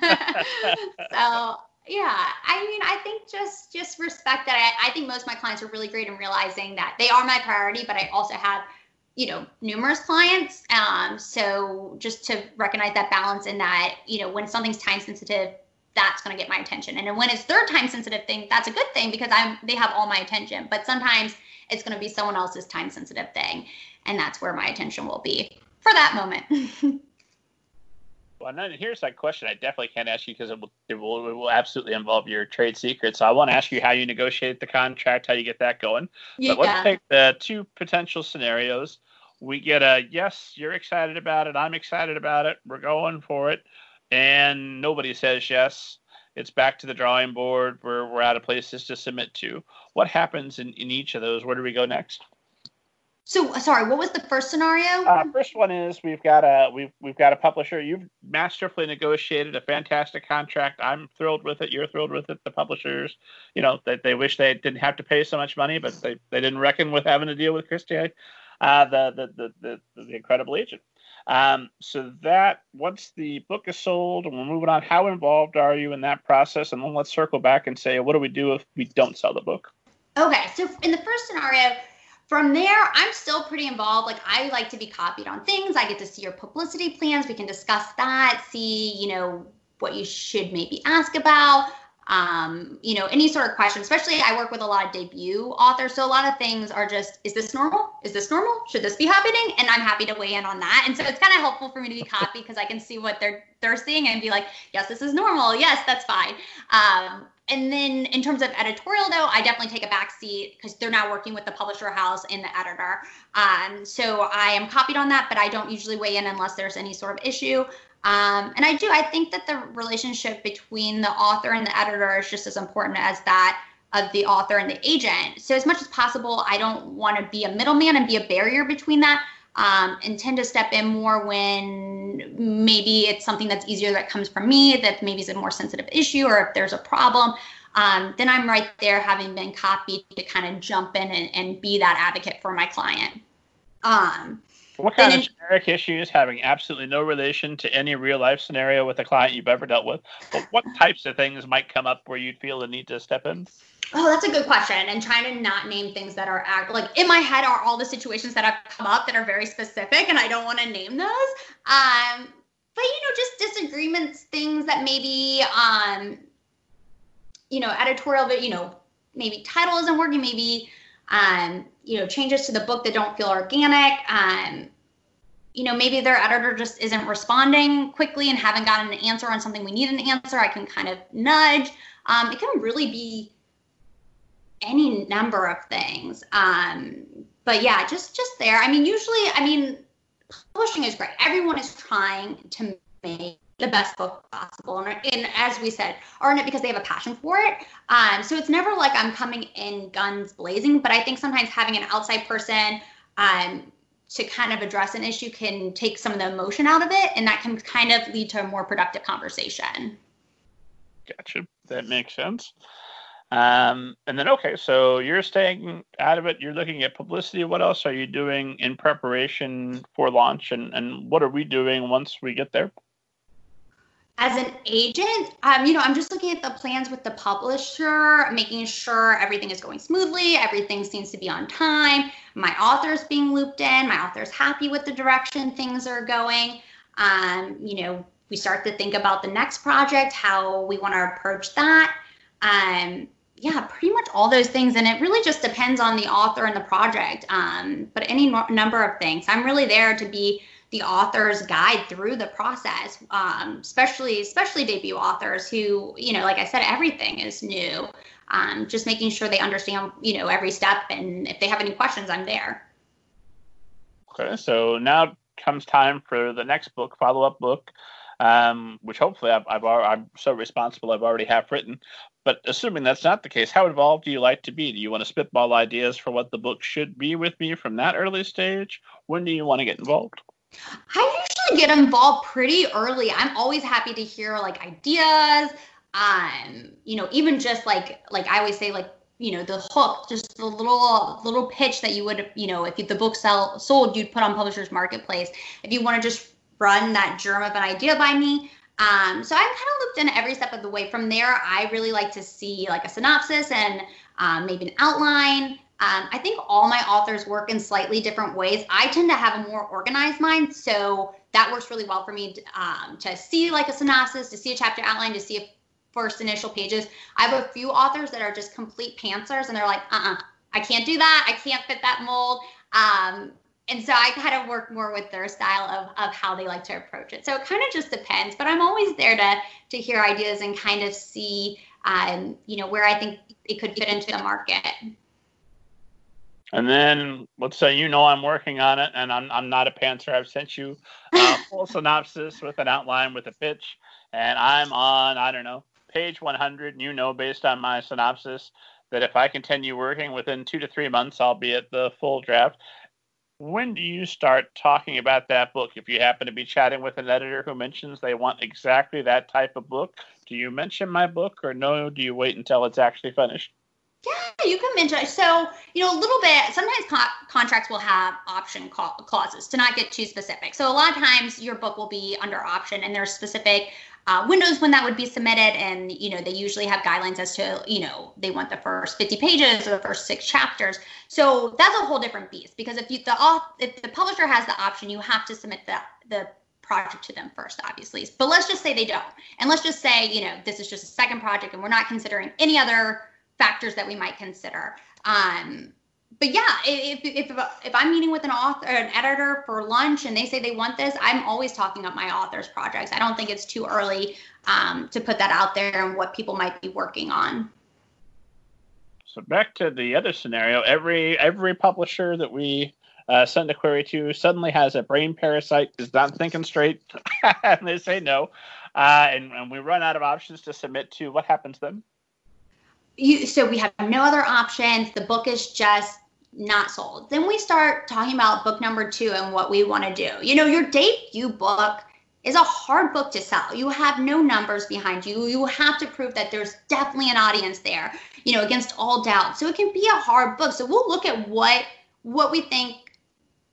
so yeah, I mean, I think just just respect that. I, I think most of my clients are really great in realizing that they are my priority, but I also have you know numerous clients um, so just to recognize that balance in that you know when something's time sensitive that's going to get my attention. And when it's third time sensitive thing, that's a good thing because I'm they have all my attention. But sometimes it's going to be someone else's time sensitive thing, and that's where my attention will be for that moment. Well, then here's that question I definitely can't ask you because it will, it will, it will absolutely involve your trade secrets. So I want to ask you how you negotiate the contract, how you get that going. Yeah. But let's take the two potential scenarios. We get a yes, you're excited about it. I'm excited about it. We're going for it. And nobody says yes. It's back to the drawing board. We're, we're out of places to submit to. What happens in, in each of those? Where do we go next? So sorry, what was the first scenario? Uh, first one is we've got a we've we've got a publisher. You've masterfully negotiated a fantastic contract. I'm thrilled with it. You're thrilled with it. The publishers, you know, they, they wish they didn't have to pay so much money, but they, they didn't reckon with having to deal with Kristy, uh, the, the, the the the incredible agent. Um, so that once the book is sold and we're moving on, how involved are you in that process? And then let's circle back and say, what do we do if we don't sell the book? Okay, so in the first scenario from there, I'm still pretty involved. Like I like to be copied on things. I get to see your publicity plans. We can discuss that, see, you know, what you should maybe ask about. Um, you know, any sort of question, especially I work with a lot of debut authors. So a lot of things are just, is this normal? Is this normal? Should this be happening? And I'm happy to weigh in on that. And so it's kind of helpful for me to be copied because I can see what they're they're seeing and be like, yes, this is normal. Yes, that's fine. Um, and then in terms of editorial though i definitely take a back seat because they're now working with the publisher house and the editor um, so i am copied on that but i don't usually weigh in unless there's any sort of issue um, and i do i think that the relationship between the author and the editor is just as important as that of the author and the agent so as much as possible i don't want to be a middleman and be a barrier between that um, and tend to step in more when maybe it's something that's easier that comes from me, that maybe is a more sensitive issue, or if there's a problem. Um, then I'm right there, having been copied, to kind of jump in and, and be that advocate for my client. Um, what kind of generic issues having absolutely no relation to any real life scenario with a client you've ever dealt with? But what types of things might come up where you'd feel the need to step in? Oh, that's a good question. And trying to not name things that are act like in my head are all the situations that have come up that are very specific, and I don't want to name those. Um, but you know, just disagreements, things that maybe um, you know, editorial, but you know, maybe title isn't working, maybe um, you know, changes to the book that don't feel organic. Um, you know, maybe their editor just isn't responding quickly and haven't gotten an answer on something we need an answer. I can kind of nudge. Um, it can really be any number of things. Um, but yeah, just just there. I mean, usually, I mean, publishing is great. Everyone is trying to make the best book possible, and, and as we said, are in it because they have a passion for it. Um, so it's never like I'm coming in guns blazing. But I think sometimes having an outside person um, to kind of address an issue can take some of the emotion out of it, and that can kind of lead to a more productive conversation. Gotcha. That makes sense. Um, and then, okay, so you're staying out of it. You're looking at publicity. What else are you doing in preparation for launch? And, and what are we doing once we get there? As an agent, um, you know, I'm just looking at the plans with the publisher, making sure everything is going smoothly, everything seems to be on time. My author's being looped in, my author's happy with the direction things are going. Um, you know, we start to think about the next project, how we want to approach that. Um, yeah, pretty much all those things. And it really just depends on the author and the project. Um, but any number of things. I'm really there to be the author's guide through the process, um, especially especially debut authors who, you know, like I said, everything is new. Um, just making sure they understand, you know, every step. And if they have any questions, I'm there. Okay, so now comes time for the next book, follow up book um, which hopefully I've, I've I'm so responsible I've already half written. But assuming that's not the case, how involved do you like to be? Do you want to spitball ideas for what the book should be with me from that early stage? When do you want to get involved? I usually get involved pretty early. I'm always happy to hear like ideas. Um, you know, even just like like I always say like you know the hook just the little little pitch that you would you know if the book sell sold you'd put on publishers marketplace if you want to just run that germ of an idea by me. Um, so I'm kind of looped in every step of the way. From there, I really like to see like a synopsis and um, maybe an outline. Um, I think all my authors work in slightly different ways. I tend to have a more organized mind, so that works really well for me to, um, to see like a synopsis, to see a chapter outline, to see if first initial pages. I have a few authors that are just complete pantsers and they're like, uh uh I can't do that. I can't fit that mold. Um, and so I kind of work more with their style of, of how they like to approach it. So it kind of just depends, but I'm always there to to hear ideas and kind of see, um, you know, where I think it could fit into the market. And then let's say you know I'm working on it, and I'm I'm not a pantser. I've sent you uh, a full synopsis with an outline with a pitch, and I'm on I don't know page 100. And you know based on my synopsis that if I continue working within two to three months, I'll be at the full draft when do you start talking about that book? If you happen to be chatting with an editor who mentions they want exactly that type of book, do you mention my book or no? Do you wait until it's actually finished? Yeah, you can mention. So, you know, a little bit. Sometimes co- contracts will have option clauses to not get too specific. So, a lot of times your book will be under option, and there's specific uh, windows when that would be submitted and you know they usually have guidelines as to you know they want the first 50 pages or the first six chapters so that's a whole different beast because if you the if the publisher has the option you have to submit the the project to them first obviously but let's just say they don't and let's just say you know this is just a second project and we're not considering any other factors that we might consider um, but yeah, if, if if I'm meeting with an author, an editor for lunch, and they say they want this, I'm always talking up my author's projects. I don't think it's too early um, to put that out there and what people might be working on. So back to the other scenario, every every publisher that we uh, send a query to suddenly has a brain parasite, is not thinking straight, and they say no, uh, and, and we run out of options to submit to. What happens then? You, so we have no other options. The book is just not sold. Then we start talking about book number two and what we want to do. You know, your debut book is a hard book to sell. You have no numbers behind you. You have to prove that there's definitely an audience there, you know, against all doubt. So it can be a hard book. So we'll look at what what we think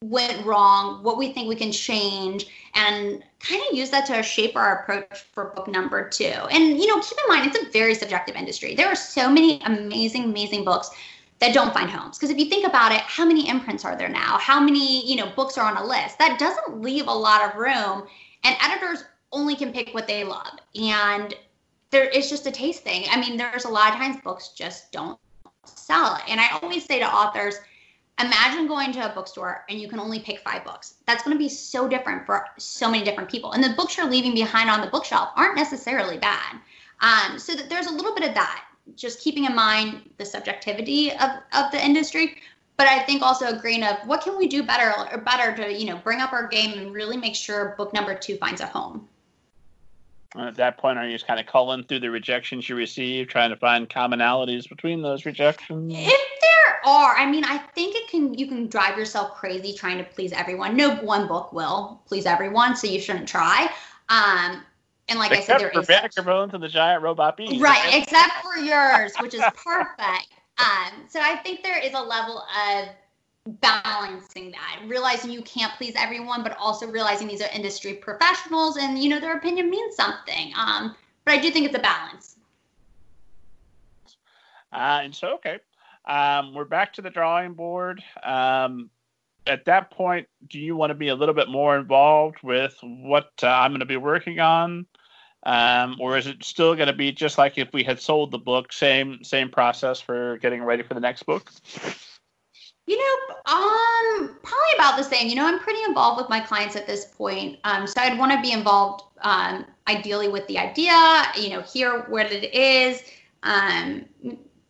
went wrong, what we think we can change, and kind of use that to shape our approach for book number two. And you know, keep in mind it's a very subjective industry. There are so many amazing, amazing books that don't find homes. Because if you think about it, how many imprints are there now? How many, you know, books are on a list? That doesn't leave a lot of room. And editors only can pick what they love. And there is just a taste thing. I mean, there's a lot of times books just don't sell. And I always say to authors, imagine going to a bookstore and you can only pick five books. That's going to be so different for so many different people. And the books you're leaving behind on the bookshelf aren't necessarily bad. Um, so that there's a little bit of that just keeping in mind the subjectivity of, of the industry but i think also a grain of what can we do better or better to you know bring up our game and really make sure book number two finds a home at that point are you just kind of culling through the rejections you receive trying to find commonalities between those rejections if there are i mean i think it can you can drive yourself crazy trying to please everyone no one book will please everyone so you shouldn't try um, and like except I said, there for is Bones and the Giant Robot Bees. Right, except for yours, which is perfect. Um, so I think there is a level of balancing that, realizing you can't please everyone, but also realizing these are industry professionals and you know their opinion means something. Um, but I do think it's a balance. Uh, and so okay, um, we're back to the drawing board. Um, at that point, do you want to be a little bit more involved with what uh, I'm going to be working on? Um, or is it still going to be just like if we had sold the book, same same process for getting ready for the next book? You know, um, probably about the same. You know, I'm pretty involved with my clients at this point, um, so I'd want to be involved, um, ideally with the idea. You know, hear what it is. Um,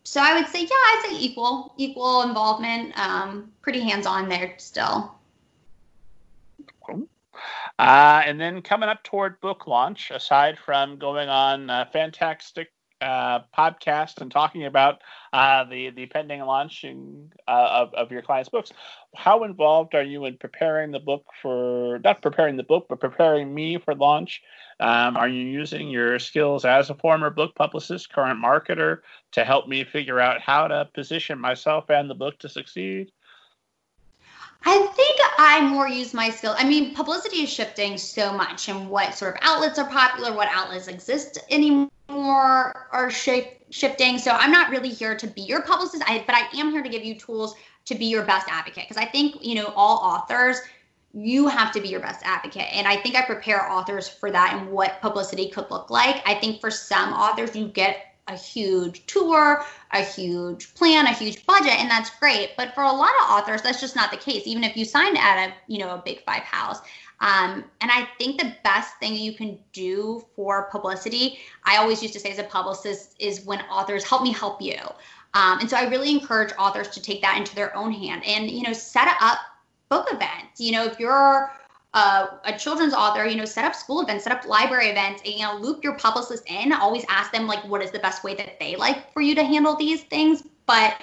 so I would say, yeah, I'd say equal, equal involvement. Um, pretty hands on there still. Uh, and then coming up toward book launch, aside from going on a fantastic uh, podcast and talking about uh, the the pending launching uh, of, of your clients' books, how involved are you in preparing the book for not preparing the book, but preparing me for launch? Um, are you using your skills as a former book publicist, current marketer, to help me figure out how to position myself and the book to succeed? I think I more use my skill. I mean, publicity is shifting so much, and what sort of outlets are popular, what outlets exist anymore are shifting. So I'm not really here to be your publicist, I, but I am here to give you tools to be your best advocate. Because I think you know all authors you have to be your best advocate. And I think I prepare authors for that and what publicity could look like. I think for some authors, you get a huge tour, a huge plan, a huge budget, and that's great. But for a lot of authors, that's just not the case. Even if you sign at a you know a big five house, um, and I think the best thing you can do for publicity, I always used to say as a publicist, is when authors help me help you. Um, and so I really encourage authors to take that into their own hand and you know set up book events. You know if you're uh, a children's author, you know, set up school events, set up library events, and you know, loop your publicist in. Always ask them like, what is the best way that they like for you to handle these things. But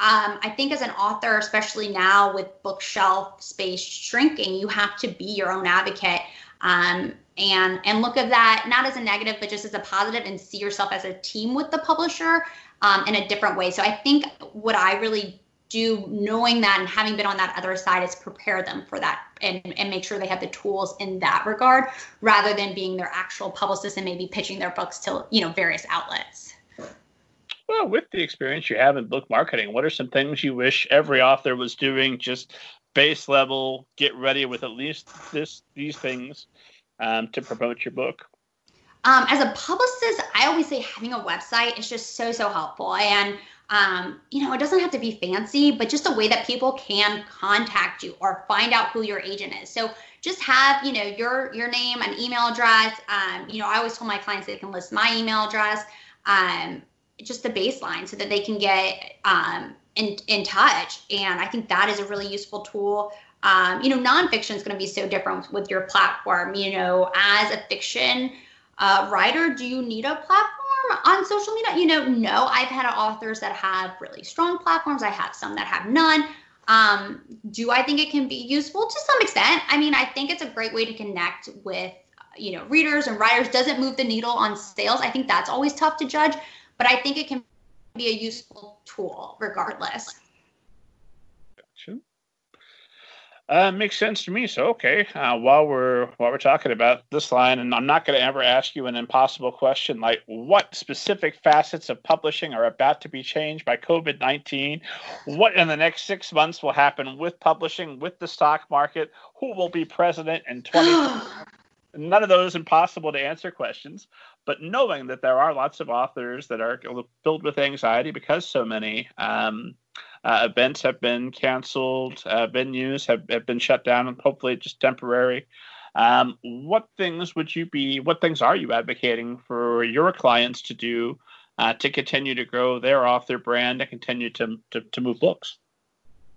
um, I think as an author, especially now with bookshelf space shrinking, you have to be your own advocate. Um, and and look at that not as a negative but just as a positive and see yourself as a team with the publisher um, in a different way so i think what i really do knowing that and having been on that other side is prepare them for that and, and make sure they have the tools in that regard rather than being their actual publicist and maybe pitching their books to you know various outlets. Well with the experience you have in book marketing what are some things you wish every author was doing? Just base level get ready with at least this these things um, to promote your book. Um, as a publicist i always say having a website is just so so helpful. And um, you know, it doesn't have to be fancy, but just a way that people can contact you or find out who your agent is. So just have, you know, your your name, an email address. Um, you know, I always tell my clients they can list my email address, um, just the baseline, so that they can get um, in in touch. And I think that is a really useful tool. Um, you know, nonfiction is going to be so different with your platform. You know, as a fiction uh, writer, do you need a platform? On social media, you know, no, I've had authors that have really strong platforms. I have some that have none. Um, do I think it can be useful to some extent? I mean, I think it's a great way to connect with, you know, readers and writers. Doesn't move the needle on sales. I think that's always tough to judge, but I think it can be a useful tool regardless. Gotcha. Uh, makes sense to me. So okay, uh, while we're while we're talking about this line, and I'm not going to ever ask you an impossible question like what specific facets of publishing are about to be changed by COVID nineteen. What in the next six months will happen with publishing, with the stock market? Who will be president in 2020? None of those impossible to answer questions, but knowing that there are lots of authors that are filled with anxiety because so many. Um, uh, events have been canceled, uh, venues have, have been shut down, and hopefully just temporary. Um, what things would you be, what things are you advocating for your clients to do uh, to continue to grow their off their brand and continue to, to, to move books?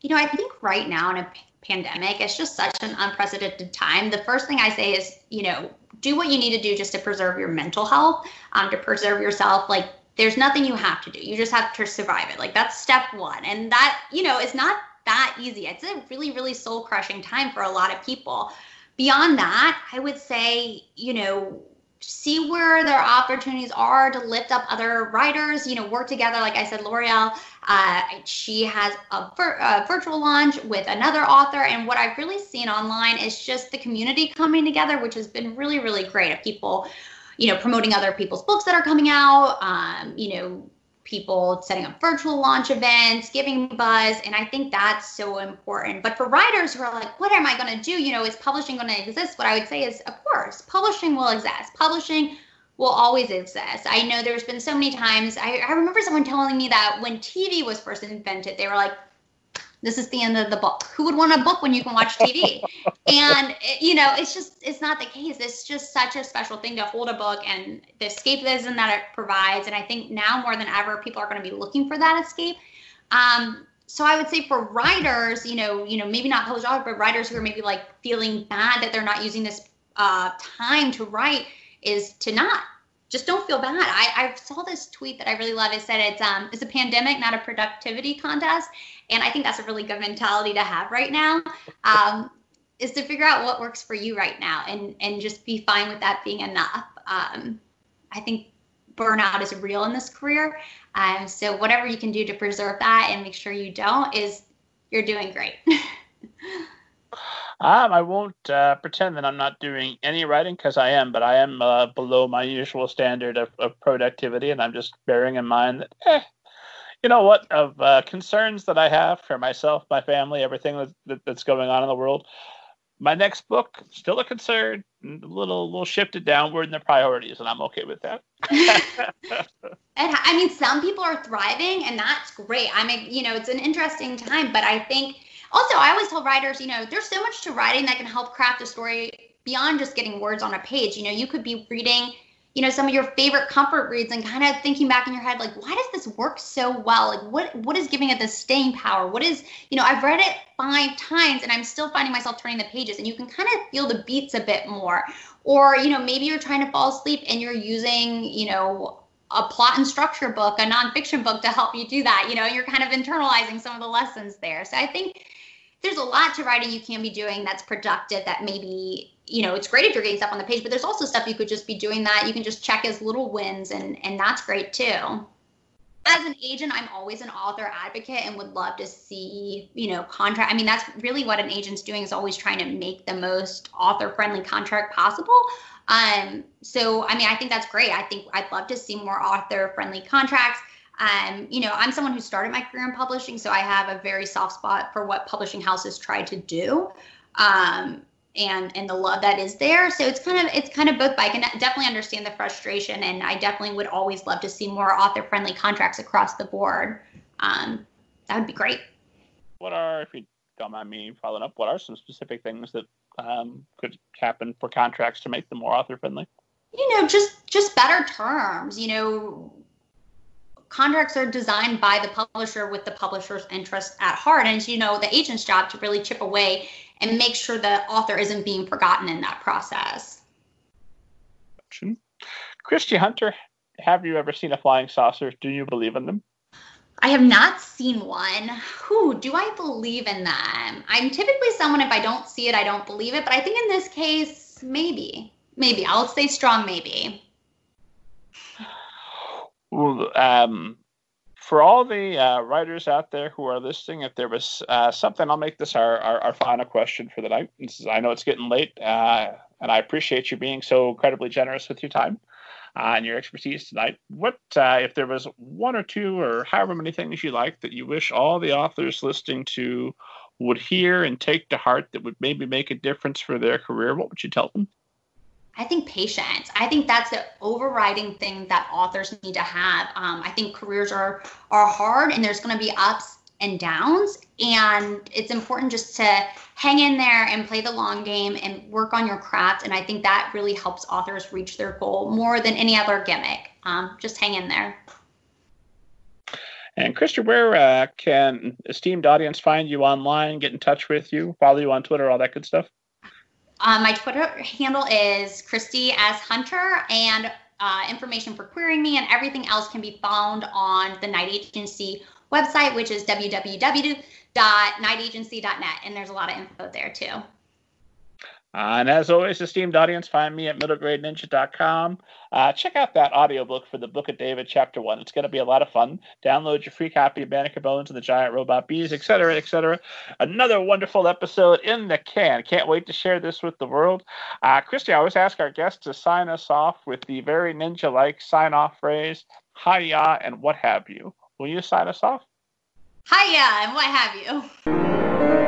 You know, I think right now in a pandemic, it's just such an unprecedented time. The first thing I say is, you know, do what you need to do just to preserve your mental health, um, to preserve yourself. Like, there's nothing you have to do. You just have to survive it. Like that's step one. And that, you know, is not that easy. It's a really, really soul crushing time for a lot of people. Beyond that, I would say, you know, see where their opportunities are to lift up other writers, you know, work together. Like I said, Loriel, uh, she has a, vir- a, virtual launch with another author. And what I've really seen online is just the community coming together, which has been really, really great of people you know, promoting other people's books that are coming out, um, you know, people setting up virtual launch events, giving buzz. And I think that's so important. But for writers who are like, what am I going to do? You know, is publishing going to exist? What I would say is, of course, publishing will exist. Publishing will always exist. I know there's been so many times. I, I remember someone telling me that when TV was first invented, they were like, this is the end of the book. Who would want a book when you can watch TV? and you know, it's just it's not the case. It's just such a special thing to hold a book and the escapism that it provides. And I think now more than ever, people are going to be looking for that escape. Um, so I would say for writers, you know, you know, maybe not published authors, but writers who are maybe like feeling bad that they're not using this uh, time to write, is to not just don't feel bad. I, I saw this tweet that I really love. It said it's um it's a pandemic, not a productivity contest, and I think that's a really good mentality to have right now. Um, is to figure out what works for you right now, and and just be fine with that being enough. Um, I think burnout is real in this career. Um, so whatever you can do to preserve that and make sure you don't is you're doing great. Um, I won't uh, pretend that I'm not doing any writing because I am, but I am uh, below my usual standard of, of, productivity, and I'm just bearing in mind that, eh, you know what, of uh, concerns that I have for myself, my family, everything that, that's going on in the world. my next book still a concern, a little little shifted downward in the priorities, and I'm okay with that. and I mean, some people are thriving, and that's great. I mean, you know, it's an interesting time, but I think also I always tell writers, you know, there's so much to writing that can help craft a story beyond just getting words on a page. You know, you could be reading you know some of your favorite comfort reads and kind of thinking back in your head like why does this work so well? Like what what is giving it the staying power? What is you know i've read it five times and i'm still finding myself turning the pages and you can kind of feel the beats a bit more. Or you know maybe you're trying to fall asleep and you're using you know a plot and structure book a nonfiction book to help you do that. You know you're kind of internalizing some of the lessons there. So i think there's a lot to writing you can be doing that's productive that maybe you know it's great if you're getting stuff on the page but there's also stuff you could just be doing that you can just check as little wins and and that's great too. As an agent i'm always an author advocate and would love to see you know contract i mean that's really what an agent's doing is always trying to make the most author friendly contract possible. Um so i mean i think that's great. I think i'd love to see more author friendly contracts um, you know, I'm someone who started my career in publishing, so I have a very soft spot for what publishing houses try to do. Um, and and the love that is there. So it's kind of it's kind of both. But I can definitely understand the frustration, and I definitely would always love to see more author friendly contracts across the board. Um, that would be great. What are, if you don't mind me following up, what are some specific things that um, could happen for contracts to make them more author friendly? You know, just just better terms. You know, contracts are designed by the publisher with the publisher's interest at heart, and you know the agent's job to really chip away and make sure the author isn't being forgotten in that process. Kristy Hunter, have you ever seen a flying saucer? Do you believe in them? I have not seen one. Who do I believe in them? I'm typically someone if I don't see it, I don't believe it. But I think in this case, maybe, maybe I'll stay strong. Maybe. Well, um, for all the uh, writers out there who are listening, if there was uh, something, I'll make this our, our, our, final question for the night. Is, I know it's getting late, uh, and I appreciate you being so incredibly generous with your time uh, and your expertise tonight. What uh, if there was one or two, or however many things you like that you wish all the authors listening to would hear and take to heart that would maybe make a difference for their career? What would you tell them? I think patience. I think that's the overriding thing that authors need to have. Um, I think careers are are hard, and there's going to be ups and downs, and it's important just to hang in there and play the long game and work on your craft. And I think that really helps authors reach their goal more than any other gimmick. Um, just hang in there. And Krista, where uh, can esteemed audience find you online, get in touch with you, follow you on Twitter, all that good stuff? Uh, my Twitter handle is Kristy S. Hunter, and uh, information for querying me and everything else can be found on the Knight Agency website, which is www.knightagency.net. And there's a lot of info there too. Uh, and as always, esteemed audience, find me at middlegradeninja.com. Uh, check out that audiobook for the Book of David, Chapter 1. It's going to be a lot of fun. Download your free copy of Banneker Bones and the Giant Robot Bees, etc., etc. Another wonderful episode in the can. Can't wait to share this with the world. Uh, Kristy, I always ask our guests to sign us off with the very ninja like sign off phrase, hiya, and what have you. Will you sign us off? Hiya, and what have you.